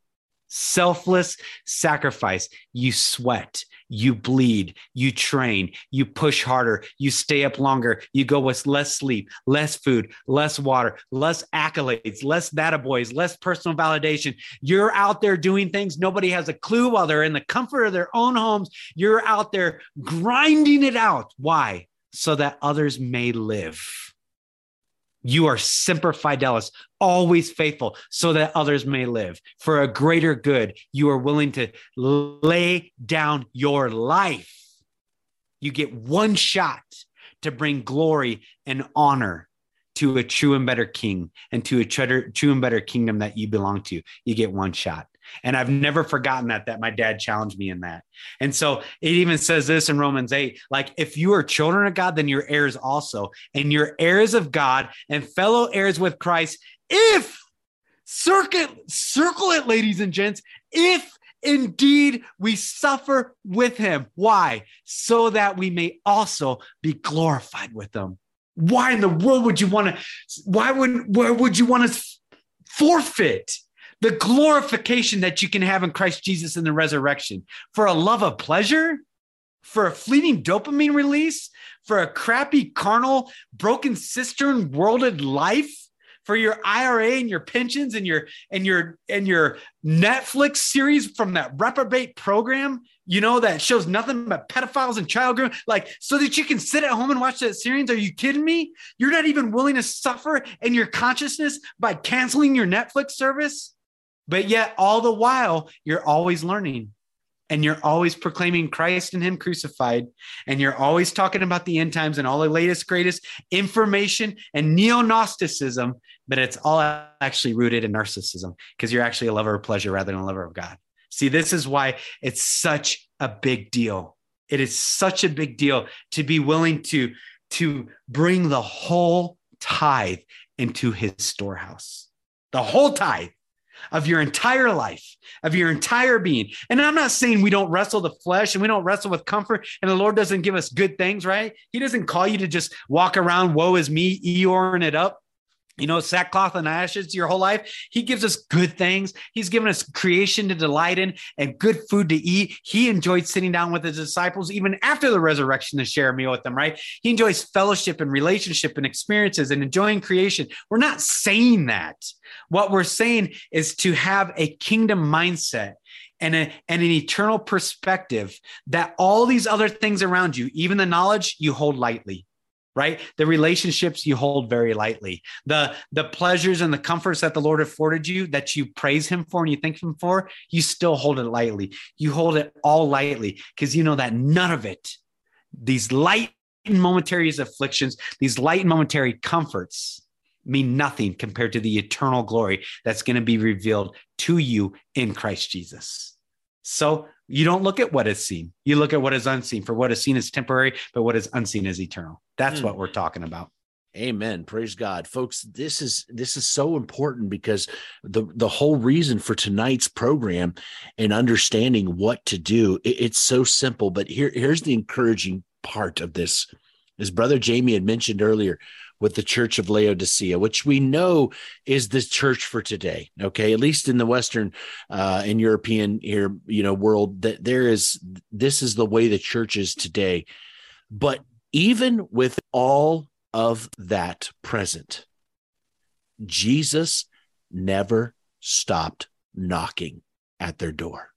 Selfless sacrifice. You sweat, you bleed, you train, you push harder, you stay up longer, you go with less sleep, less food, less water, less accolades, less data boys, less personal validation. You're out there doing things nobody has a clue while they're in the comfort of their own homes. You're out there grinding it out. Why? So that others may live. You are semper fidelis, always faithful, so that others may live. For a greater good, you are willing to lay down your life. You get one shot to bring glory and honor to a true and better king and to a true and better kingdom that you belong to. You get one shot. And I've never forgotten that, that my dad challenged me in that. And so it even says this in Romans 8 like, if you are children of God, then you're heirs also, and you're heirs of God and fellow heirs with Christ. If circle, circle it, ladies and gents, if indeed we suffer with him. Why? So that we may also be glorified with them. Why in the world would you want to? Why would where would you want to forfeit the glorification that you can have in Christ Jesus in the resurrection for a love of pleasure, for a fleeting dopamine release, for a crappy, carnal, broken cistern worlded life, for your IRA and your pensions and your and your and your Netflix series from that reprobate program, you know, that shows nothing but pedophiles and child grooming, like so that you can sit at home and watch that series. Are you kidding me? You're not even willing to suffer in your consciousness by canceling your Netflix service. But yet, all the while, you're always learning and you're always proclaiming Christ and Him crucified, and you're always talking about the end times and all the latest, greatest information and neo Gnosticism, but it's all actually rooted in narcissism because you're actually a lover of pleasure rather than a lover of God. See, this is why it's such a big deal. It is such a big deal to be willing to, to bring the whole tithe into His storehouse, the whole tithe of your entire life, of your entire being. And I'm not saying we don't wrestle the flesh and we don't wrestle with comfort and the Lord doesn't give us good things, right? He doesn't call you to just walk around, woe is me, Eeyoreing it up you know, sackcloth and ashes your whole life. He gives us good things. He's given us creation to delight in and good food to eat. He enjoyed sitting down with his disciples even after the resurrection to share a meal with them, right? He enjoys fellowship and relationship and experiences and enjoying creation. We're not saying that. What we're saying is to have a kingdom mindset and, a, and an eternal perspective that all these other things around you, even the knowledge, you hold lightly right? The relationships you hold very lightly. The the pleasures and the comforts that the lord afforded you that you praise him for and you thank him for you still hold it lightly. You hold it all lightly because you know that none of it these light and momentary afflictions these light and momentary comforts mean nothing compared to the eternal glory that's going to be revealed to you in christ jesus. So you don't look at what is seen. You look at what is unseen. For what is seen is temporary, but what is unseen is eternal. That's mm. what we're talking about. Amen. Praise God. Folks, this is this is so important because the the whole reason for tonight's program and understanding what to do, it, it's so simple, but here here's the encouraging part of this. As Brother Jamie had mentioned earlier, with the Church of Laodicea, which we know is the church for today. Okay, at least in the Western uh, and European here, you know, world, that there is this is the way the church is today. But even with all of that present, Jesus never stopped knocking at their door.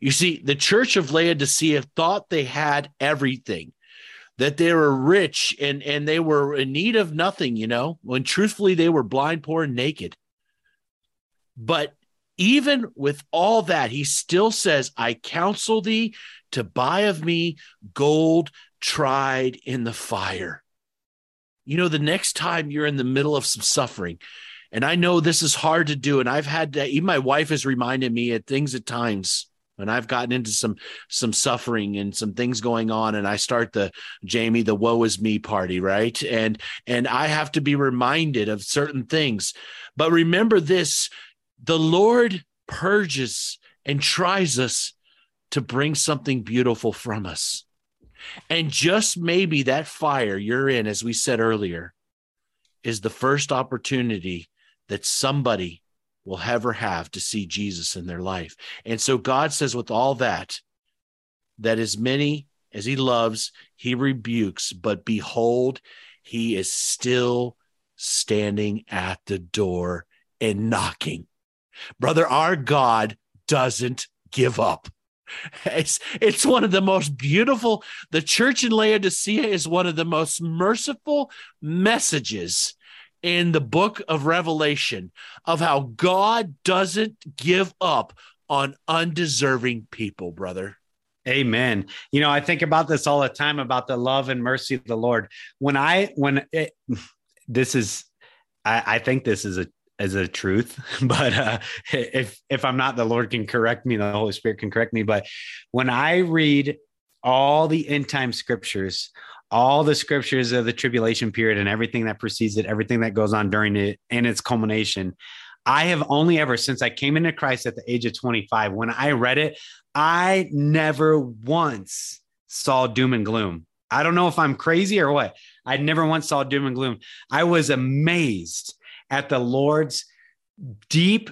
You see, the church of Laodicea thought they had everything that they were rich and and they were in need of nothing you know when truthfully they were blind poor and naked. But even with all that he still says i counsel thee to buy of me gold tried in the fire. You know the next time you're in the middle of some suffering and i know this is hard to do and i've had to even my wife has reminded me at things at times and I've gotten into some some suffering and some things going on and I start the Jamie the woe is me party right? And and I have to be reminded of certain things. But remember this the Lord purges and tries us to bring something beautiful from us. And just maybe that fire you're in as we said earlier is the first opportunity that somebody will ever have to see Jesus in their life. And so God says, with all that, that as many as he loves, he rebukes, but behold, he is still standing at the door and knocking. Brother, our God doesn't give up. It's, it's one of the most beautiful. The church in Laodicea is one of the most merciful messages in the book of Revelation of how God doesn't give up on undeserving people, brother. Amen. You know, I think about this all the time about the love and mercy of the Lord. When I, when it, (sighs) this is, I, I think this is a, as a truth, (laughs) but uh, if if I'm not, the Lord can correct me. The Holy Spirit can correct me. But when I read all the end time scriptures all the scriptures of the tribulation period and everything that precedes it, everything that goes on during it and its culmination. I have only ever, since I came into Christ at the age of 25, when I read it, I never once saw doom and gloom. I don't know if I'm crazy or what. I never once saw doom and gloom. I was amazed at the Lord's deep,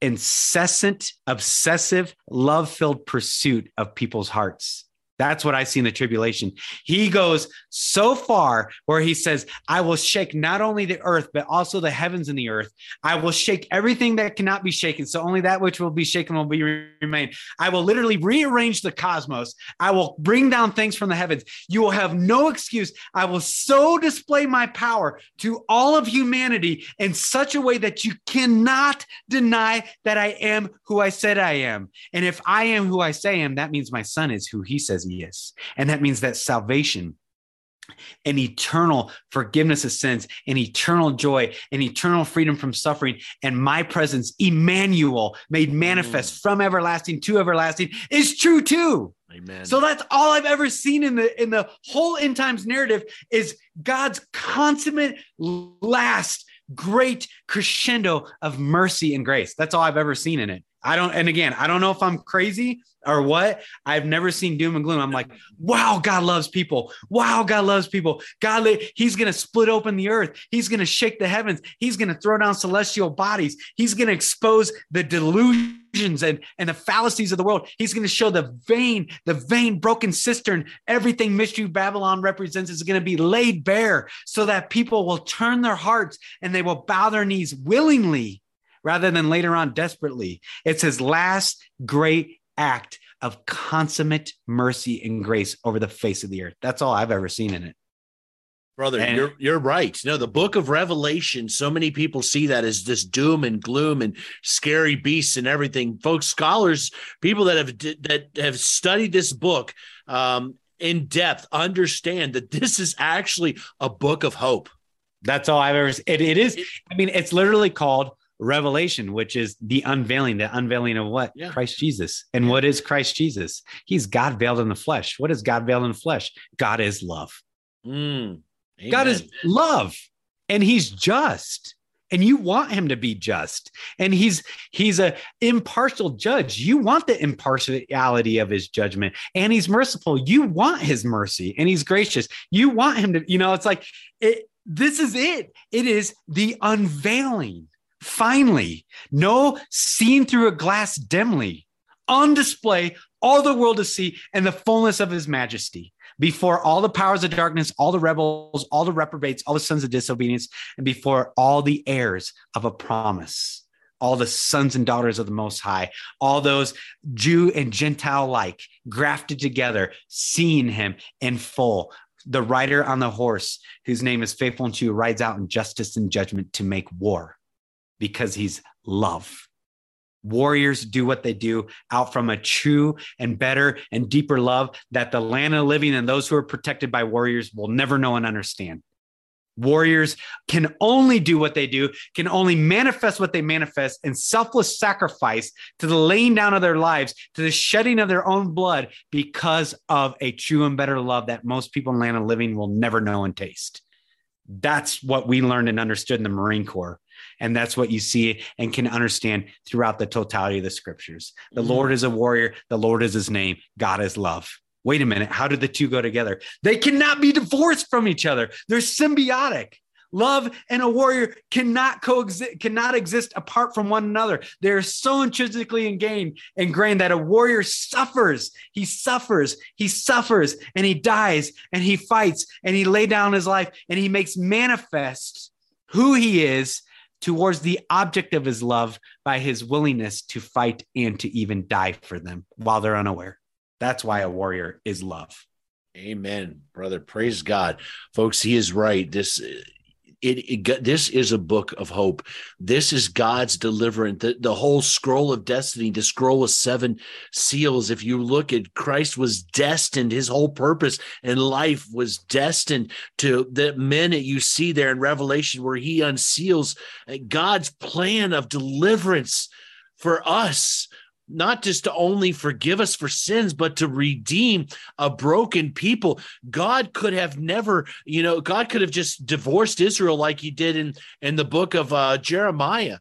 incessant, obsessive, love filled pursuit of people's hearts. That's what I see in the tribulation. He goes so far where he says, I will shake not only the earth, but also the heavens and the earth. I will shake everything that cannot be shaken. So only that which will be shaken will be remain. I will literally rearrange the cosmos. I will bring down things from the heavens. You will have no excuse. I will so display my power to all of humanity in such a way that you cannot deny that I am who I said I am. And if I am who I say I am, that means my son is who he says he is. And that means that salvation and eternal forgiveness of sins and eternal joy and eternal freedom from suffering and my presence Emmanuel made manifest mm. from everlasting to everlasting is true too amen so that's all i've ever seen in the in the whole end times narrative is god's consummate last great crescendo of mercy and grace that's all i've ever seen in it i don't and again i don't know if i'm crazy or what. I've never seen doom and gloom. I'm like, wow, God loves people. Wow, God loves people. God, He's going to split open the earth. He's going to shake the heavens. He's going to throw down celestial bodies. He's going to expose the delusions and, and the fallacies of the world. He's going to show the vain, the vain, broken cistern. Everything Mystery Babylon represents is going to be laid bare so that people will turn their hearts and they will bow their knees willingly rather than later on desperately. It's his last great act of consummate mercy and grace over the face of the earth. That's all I've ever seen in it. Brother, and, you're you're right. No, the book of Revelation, so many people see that as this doom and gloom and scary beasts and everything. Folks, scholars, people that have that have studied this book um, in depth understand that this is actually a book of hope. That's all I've ever. It, it is. I mean, it's literally called revelation, which is the unveiling, the unveiling of what? Yeah. Christ Jesus. And what is Christ Jesus? He's God veiled in the flesh. What is God veiled in the flesh? God is love. Mm, God is love and he's just. and you want him to be just and he's he's a impartial judge you want the impartiality of his judgment and he's merciful you want his mercy and he's gracious you want him to you know it's like it this is it it is the unveiling finally no seen through a glass dimly on display all the world to see and the fullness of his majesty before all the powers of darkness, all the rebels, all the reprobates, all the sons of disobedience, and before all the heirs of a promise, all the sons and daughters of the Most High, all those Jew and Gentile like grafted together, seeing him in full. The rider on the horse, whose name is Faithful and True, rides out in justice and judgment to make war because he's love warriors do what they do out from a true and better and deeper love that the land of living and those who are protected by warriors will never know and understand. Warriors can only do what they do, can only manifest what they manifest in selfless sacrifice to the laying down of their lives, to the shedding of their own blood because of a true and better love that most people in land of living will never know and taste. That's what we learned and understood in the Marine Corps. And that's what you see and can understand throughout the totality of the scriptures. The mm-hmm. Lord is a warrior, the Lord is his name, God is love. Wait a minute, how did the two go together? They cannot be divorced from each other, they're symbiotic. Love and a warrior cannot coexist, cannot exist apart from one another. They're so intrinsically ingrained, ingrained that a warrior suffers. He suffers, he suffers, and he dies, and he fights, and he lay down his life, and he makes manifest who he is towards the object of his love by his willingness to fight and to even die for them while they're unaware. That's why a warrior is love. Amen, brother. Praise God. Folks, he is right. This it, it, this is a book of hope. This is God's deliverance. The, the whole scroll of destiny, the scroll of seven seals. If you look at Christ was destined, his whole purpose and life was destined to the men that you see there in Revelation, where he unseals uh, God's plan of deliverance for us not just to only forgive us for sins, but to redeem a broken people. God could have never, you know, God could have just divorced Israel like he did in, in the book of uh, Jeremiah.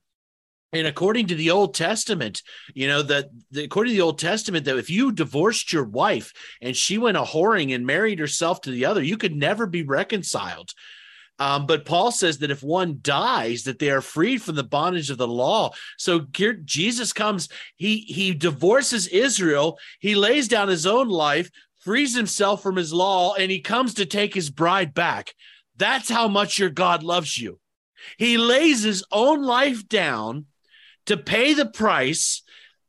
And according to the Old Testament, you know, that according to the Old Testament, that if you divorced your wife and she went a whoring and married herself to the other, you could never be reconciled. Um, but Paul says that if one dies, that they are freed from the bondage of the law. So here, Jesus comes, he he divorces Israel, he lays down his own life, frees himself from his law, and he comes to take his bride back. That's how much your God loves you. He lays his own life down to pay the price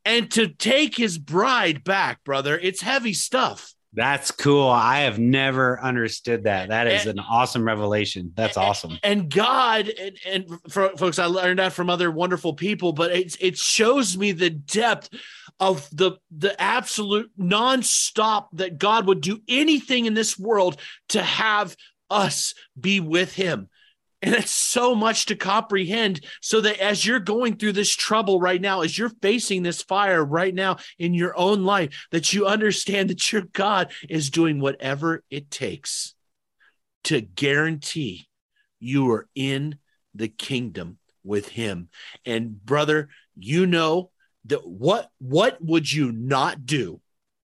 and to take his bride back, brother. It's heavy stuff. That's cool. I have never understood that. That is and, an awesome revelation. That's awesome. And God, and, and for, folks, I learned that from other wonderful people, but it, it shows me the depth of the the absolute nonstop that God would do anything in this world to have us be with Him. And it's so much to comprehend. So that as you're going through this trouble right now, as you're facing this fire right now in your own life, that you understand that your God is doing whatever it takes to guarantee you are in the kingdom with him. And brother, you know that what what would you not do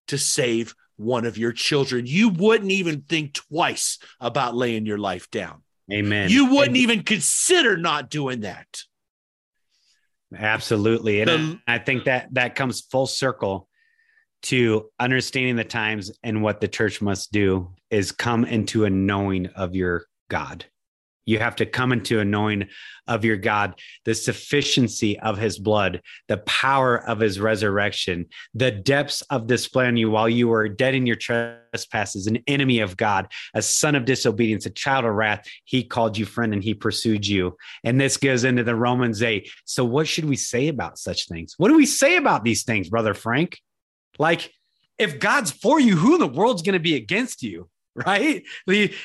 to save one of your children? You wouldn't even think twice about laying your life down. Amen. You wouldn't and, even consider not doing that. Absolutely. And the, I think that that comes full circle to understanding the times and what the church must do is come into a knowing of your God. You have to come into a knowing of your God, the sufficiency of his blood, the power of his resurrection, the depths of display on you while you were dead in your trespasses, an enemy of God, a son of disobedience, a child of wrath. He called you friend and he pursued you. And this goes into the Romans 8. So, what should we say about such things? What do we say about these things, Brother Frank? Like, if God's for you, who in the world's going to be against you? (laughs) right?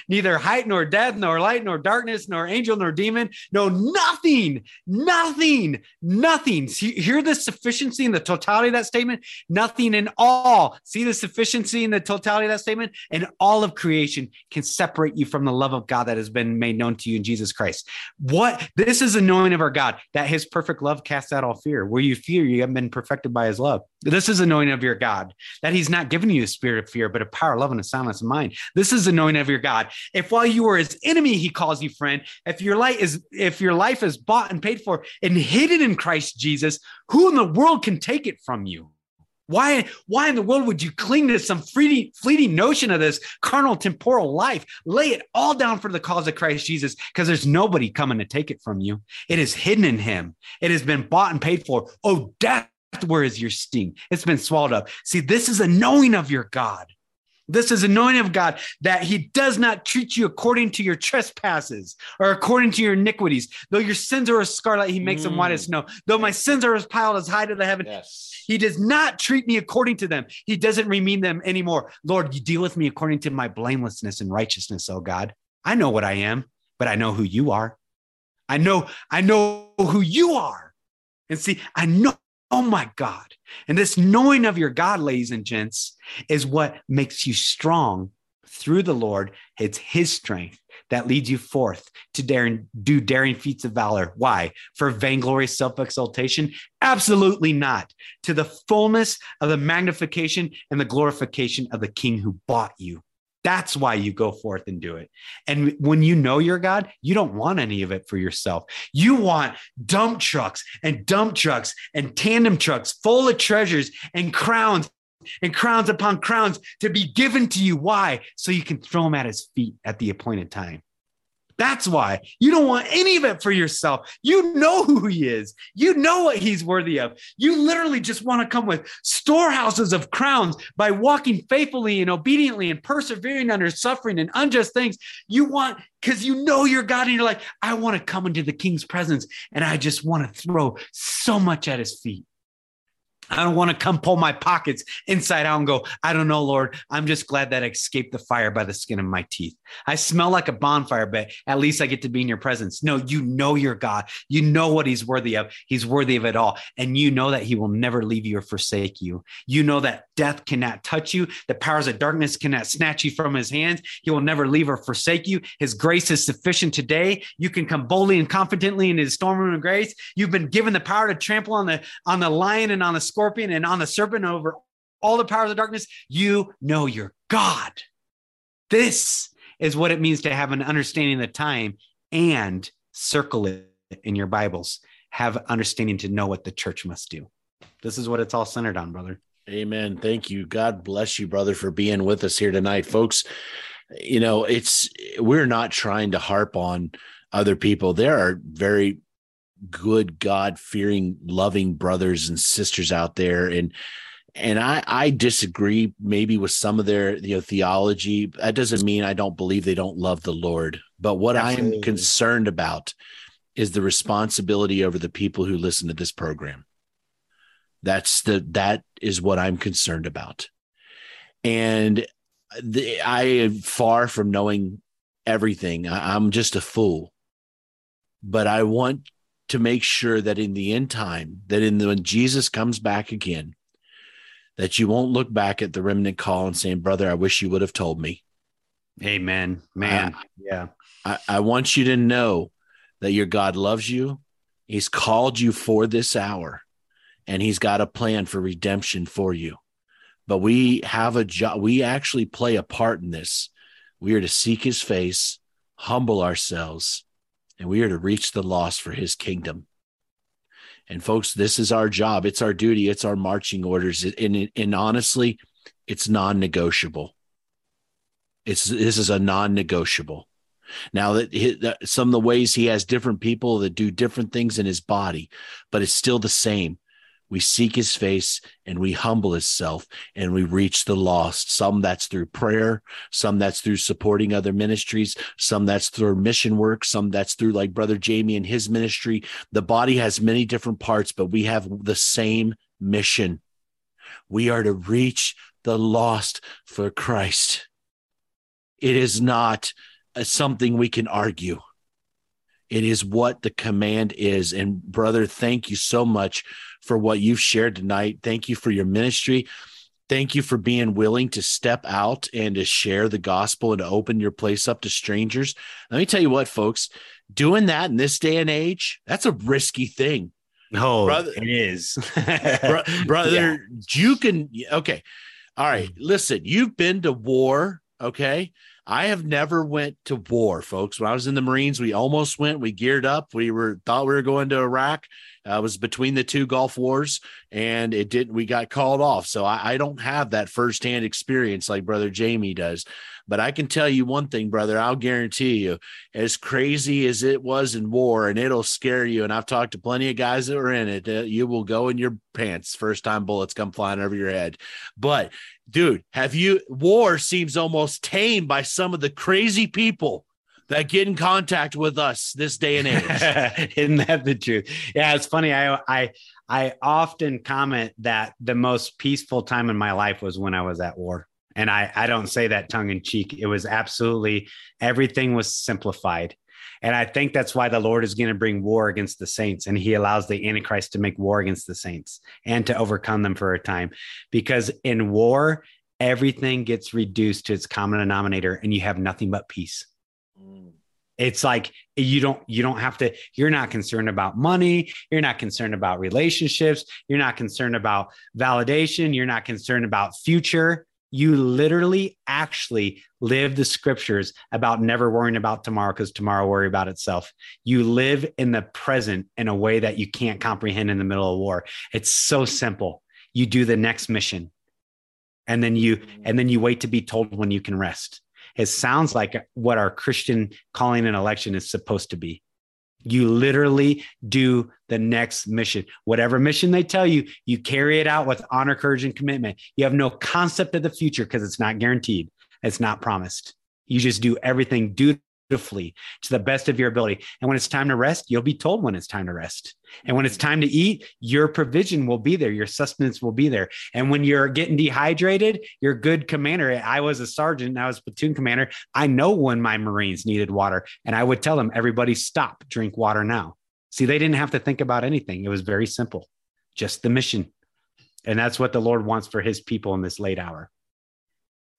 Neither height nor depth, nor light nor darkness, nor angel nor demon, no, nothing, nothing, nothing. See, hear the sufficiency and the totality of that statement? Nothing in all. See the sufficiency and the totality of that statement? And all of creation can separate you from the love of God that has been made known to you in Jesus Christ. What this is a knowing of our God that his perfect love casts out all fear. Where you fear, you have been perfected by his love. This is a knowing of your God that he's not giving you a spirit of fear, but a power, love, and a soundness of mind. This is the knowing of your God. If while you were his enemy, he calls you friend, if your life is if your life is bought and paid for and hidden in Christ Jesus, who in the world can take it from you? Why, why in the world would you cling to some fleeting, fleeting notion of this carnal temporal life? Lay it all down for the cause of Christ Jesus, because there's nobody coming to take it from you. It is hidden in him. It has been bought and paid for. Oh, death, where is your sting? It's been swallowed up. See, this is a knowing of your God. This is anointing of God that He does not treat you according to your trespasses or according to your iniquities. Though your sins are as scarlet, He makes mm. them white as snow. Though my sins are as piled as high to the heaven, yes. He does not treat me according to them. He doesn't remean them anymore. Lord, you deal with me according to my blamelessness and righteousness, oh God. I know what I am, but I know who you are. I know, I know who you are. And see, I know Oh my God. And this knowing of your God, ladies and gents, is what makes you strong through the Lord. It's his strength that leads you forth to dare do daring feats of valor. Why? For vainglorious self exaltation? Absolutely not. To the fullness of the magnification and the glorification of the King who bought you. That's why you go forth and do it. And when you know your God, you don't want any of it for yourself. You want dump trucks and dump trucks and tandem trucks full of treasures and crowns and crowns upon crowns to be given to you. Why? So you can throw them at his feet at the appointed time. That's why you don't want any of it for yourself. You know who he is. You know what he's worthy of. You literally just want to come with storehouses of crowns by walking faithfully and obediently and persevering under suffering and unjust things. You want because you know your God and you're like, I want to come into the king's presence and I just want to throw so much at his feet. I don't want to come pull my pockets inside out and go, I don't know, Lord. I'm just glad that I escaped the fire by the skin of my teeth. I smell like a bonfire, but at least I get to be in your presence. No, you know your God. You know what he's worthy of. He's worthy of it all. And you know that he will never leave you or forsake you. You know that death cannot touch you. The powers of darkness cannot snatch you from his hands. He will never leave or forsake you. His grace is sufficient today. You can come boldly and confidently in his storm room of grace. You've been given the power to trample on the, on the lion and on the scorpion and on the serpent over all the power of the darkness, you know your God. This is what it means to have an understanding of the time and circle it in your Bibles. Have understanding to know what the church must do. This is what it's all centered on, brother. Amen. Thank you. God bless you, brother, for being with us here tonight, folks. You know, it's we're not trying to harp on other people. There are very good god fearing loving brothers and sisters out there and and I, I disagree maybe with some of their you know theology. That doesn't mean I don't believe they don't love the Lord. But what Absolutely. I'm concerned about is the responsibility over the people who listen to this program. That's the that is what I'm concerned about. And the, I am far from knowing everything. I, I'm just a fool. But I want to make sure that in the end time, that in the, when Jesus comes back again, that you won't look back at the remnant call and saying, "Brother, I wish you would have told me." Amen, man. I, yeah, I, I want you to know that your God loves you. He's called you for this hour, and He's got a plan for redemption for you. But we have a job. We actually play a part in this. We are to seek His face, humble ourselves, and we are to reach the lost for his kingdom. And folks, this is our job. It's our duty. It's our marching orders. And, and honestly, it's non-negotiable. It's this is a non-negotiable. Now that, that some of the ways he has different people that do different things in his body, but it's still the same we seek his face and we humble himself and we reach the lost some that's through prayer some that's through supporting other ministries some that's through mission work some that's through like brother jamie and his ministry. The body has many different parts but we have the same mission. We are to reach the lost for christ. It is not uh, something we can argue. It is what the command is. And brother, thank you so much for what you've shared tonight. Thank you for your ministry. Thank you for being willing to step out and to share the gospel and to open your place up to strangers. Let me tell you what, folks, doing that in this day and age, that's a risky thing. No, Brother- it is. (laughs) (laughs) Bro- brother, you can, okay. All right. Listen, you've been to war. Okay. I have never went to war, folks. When I was in the Marines, we almost went. We geared up. We were thought we were going to Iraq. Uh, it was between the two Gulf Wars, and it didn't. We got called off. So I, I don't have that firsthand experience like Brother Jamie does. But I can tell you one thing, brother. I'll guarantee you, as crazy as it was in war, and it'll scare you. And I've talked to plenty of guys that were in it. Uh, you will go in your pants first time bullets come flying over your head. But dude, have you? War seems almost tame by some of the crazy people that get in contact with us this day and age. (laughs) Isn't that the truth? Yeah, it's funny. I I I often comment that the most peaceful time in my life was when I was at war. And I, I don't say that tongue in cheek. It was absolutely everything was simplified. And I think that's why the Lord is going to bring war against the saints. And he allows the Antichrist to make war against the saints and to overcome them for a time. Because in war, everything gets reduced to its common denominator and you have nothing but peace mm. it's like you don't you don't have to you're not concerned about money you're not concerned about relationships you're not concerned about validation you're not concerned about future you literally actually live the scriptures about never worrying about tomorrow because tomorrow worry about itself. You live in the present in a way that you can't comprehend in the middle of war. It's so simple. You do the next mission and then you and then you wait to be told when you can rest. It sounds like what our Christian calling and election is supposed to be. You literally do the next mission. Whatever mission they tell you, you carry it out with honor, courage, and commitment. You have no concept of the future because it's not guaranteed, it's not promised. You just do everything dutifully to the best of your ability. And when it's time to rest, you'll be told when it's time to rest. And when it's time to eat, your provision will be there, your sustenance will be there. And when you're getting dehydrated, your good commander, I was a sergeant, I was platoon commander. I know when my Marines needed water, and I would tell them, everybody stop, drink water now. See, they didn't have to think about anything. It was very simple, just the mission. And that's what the Lord wants for his people in this late hour.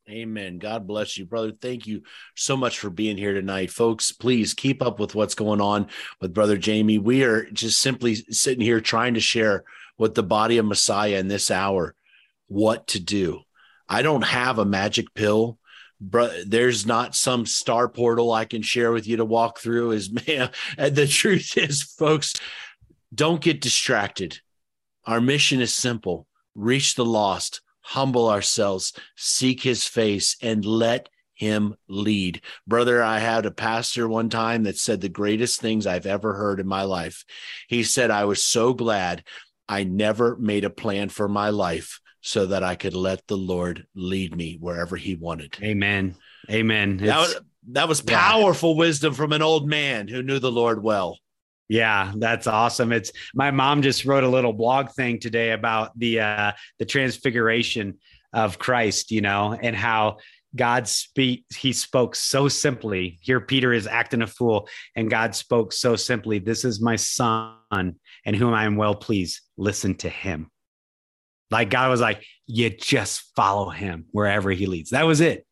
Amen. God bless you, brother. Thank you so much for being here tonight. Folks, please keep up with what's going on with Brother Jamie. We are just simply sitting here trying to share with the body of Messiah in this hour what to do. I don't have a magic pill. Bro, there's not some star portal I can share with you to walk through. Is (laughs) man, and the truth is, folks, don't get distracted. Our mission is simple: reach the lost, humble ourselves, seek his face, and let him lead. Brother, I had a pastor one time that said the greatest things I've ever heard in my life. He said, I was so glad I never made a plan for my life so that I could let the Lord lead me wherever he wanted. Amen. Amen. That was, that was Yeah. powerful wisdom from an old man who knew the Lord well. Yeah, that's awesome. It's my mom just wrote a little blog thing today about the uh the transfiguration of Christ, you know, and how God speak he spoke so simply. Here Peter is acting a fool and God spoke so simply, this is my son and whom I am well pleased. Listen to him. Like God was like, you just follow him wherever he leads. That was it.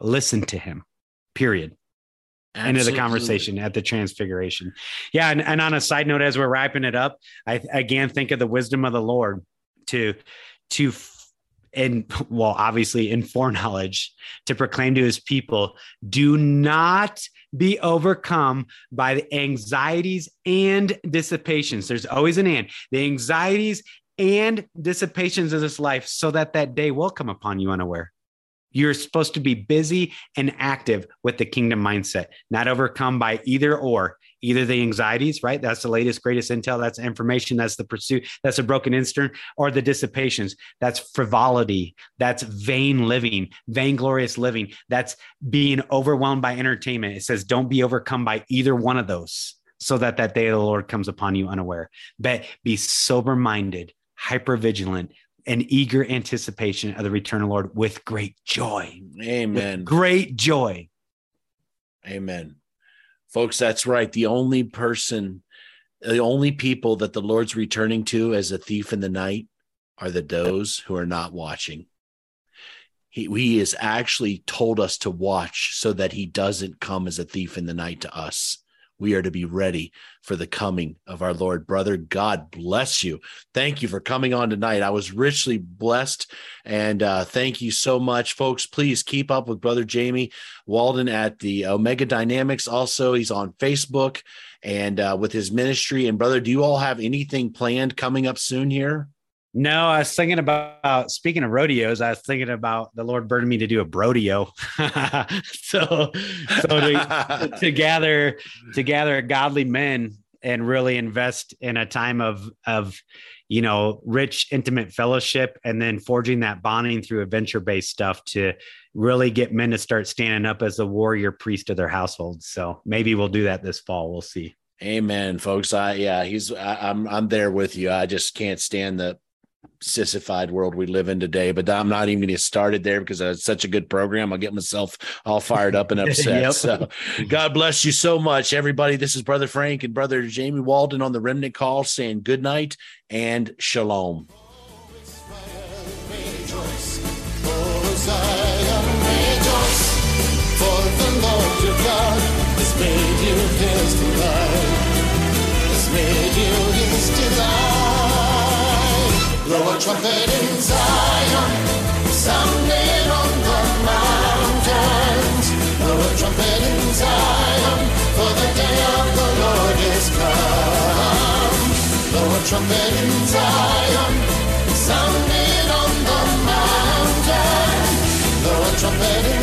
Listen to him. Period end of the conversation at the transfiguration. Yeah, and, and on a side note, as we're wrapping it up, I again think of the wisdom of the Lord to to and well, obviously in foreknowledge to proclaim to his people, do not be overcome by the anxieties and dissipations. There's always an and the anxieties and dissipations of this life, so that that day will come upon you unaware. You're supposed to be busy and active with the kingdom mindset, not overcome by either or, either the anxieties, right? That's the latest, greatest intel. That's information. That's the pursuit. That's a broken instant, or the dissipations. That's frivolity. That's vain living, vainglorious living. That's being overwhelmed by entertainment. It says, don't be overcome by either one of those so that that day of the Lord comes upon you unaware. But be sober minded, hyper vigilant, an eager anticipation of the return of the Lord with great joy. Amen. With great joy. Amen. Folks, that's right. The only person, the only people that the Lord's returning to as a thief in the night are the those who are not watching. He, he has actually told us to watch so that he doesn't come as a thief in the night to us we are to be ready for the coming of our Lord. Brother, God bless you. Thank you for coming on tonight. I was richly blessed. And uh, thank you so much, folks. Please keep up with Brother Jamie Walden at the Omega Dynamics. Also, he's on Facebook and uh, with his ministry. And, brother, do you all have anything planned coming up soon here? No, I was thinking about speaking of rodeos. I was thinking about the Lord burdened me to do a brodeo. (laughs) so, so to, (laughs) to gather to gather godly men and really invest in a time of of you know rich intimate fellowship and then forging that bonding through adventure based stuff to really get men to start standing up as a warrior priest of their households. So maybe we'll do that this fall. We'll see. Amen, folks. I yeah, he's I, I'm I'm there with you. I just can't stand the sissified world we live in today. But I'm not even going to start it there because it's such a good program. I'll get myself all fired up and (laughs) upset. yep. So God bless you so much, everybody. This is Brother Frank and Brother Jamie Walden on the Remnant Call saying good night and shalom. made you his delight Blow a trumpet in Zion, sounding on the mountains. Blow a trumpet in Zion, for the day of the Lord is come. Blow a trumpet in Zion, sounding on the mountains. Blow a trumpet in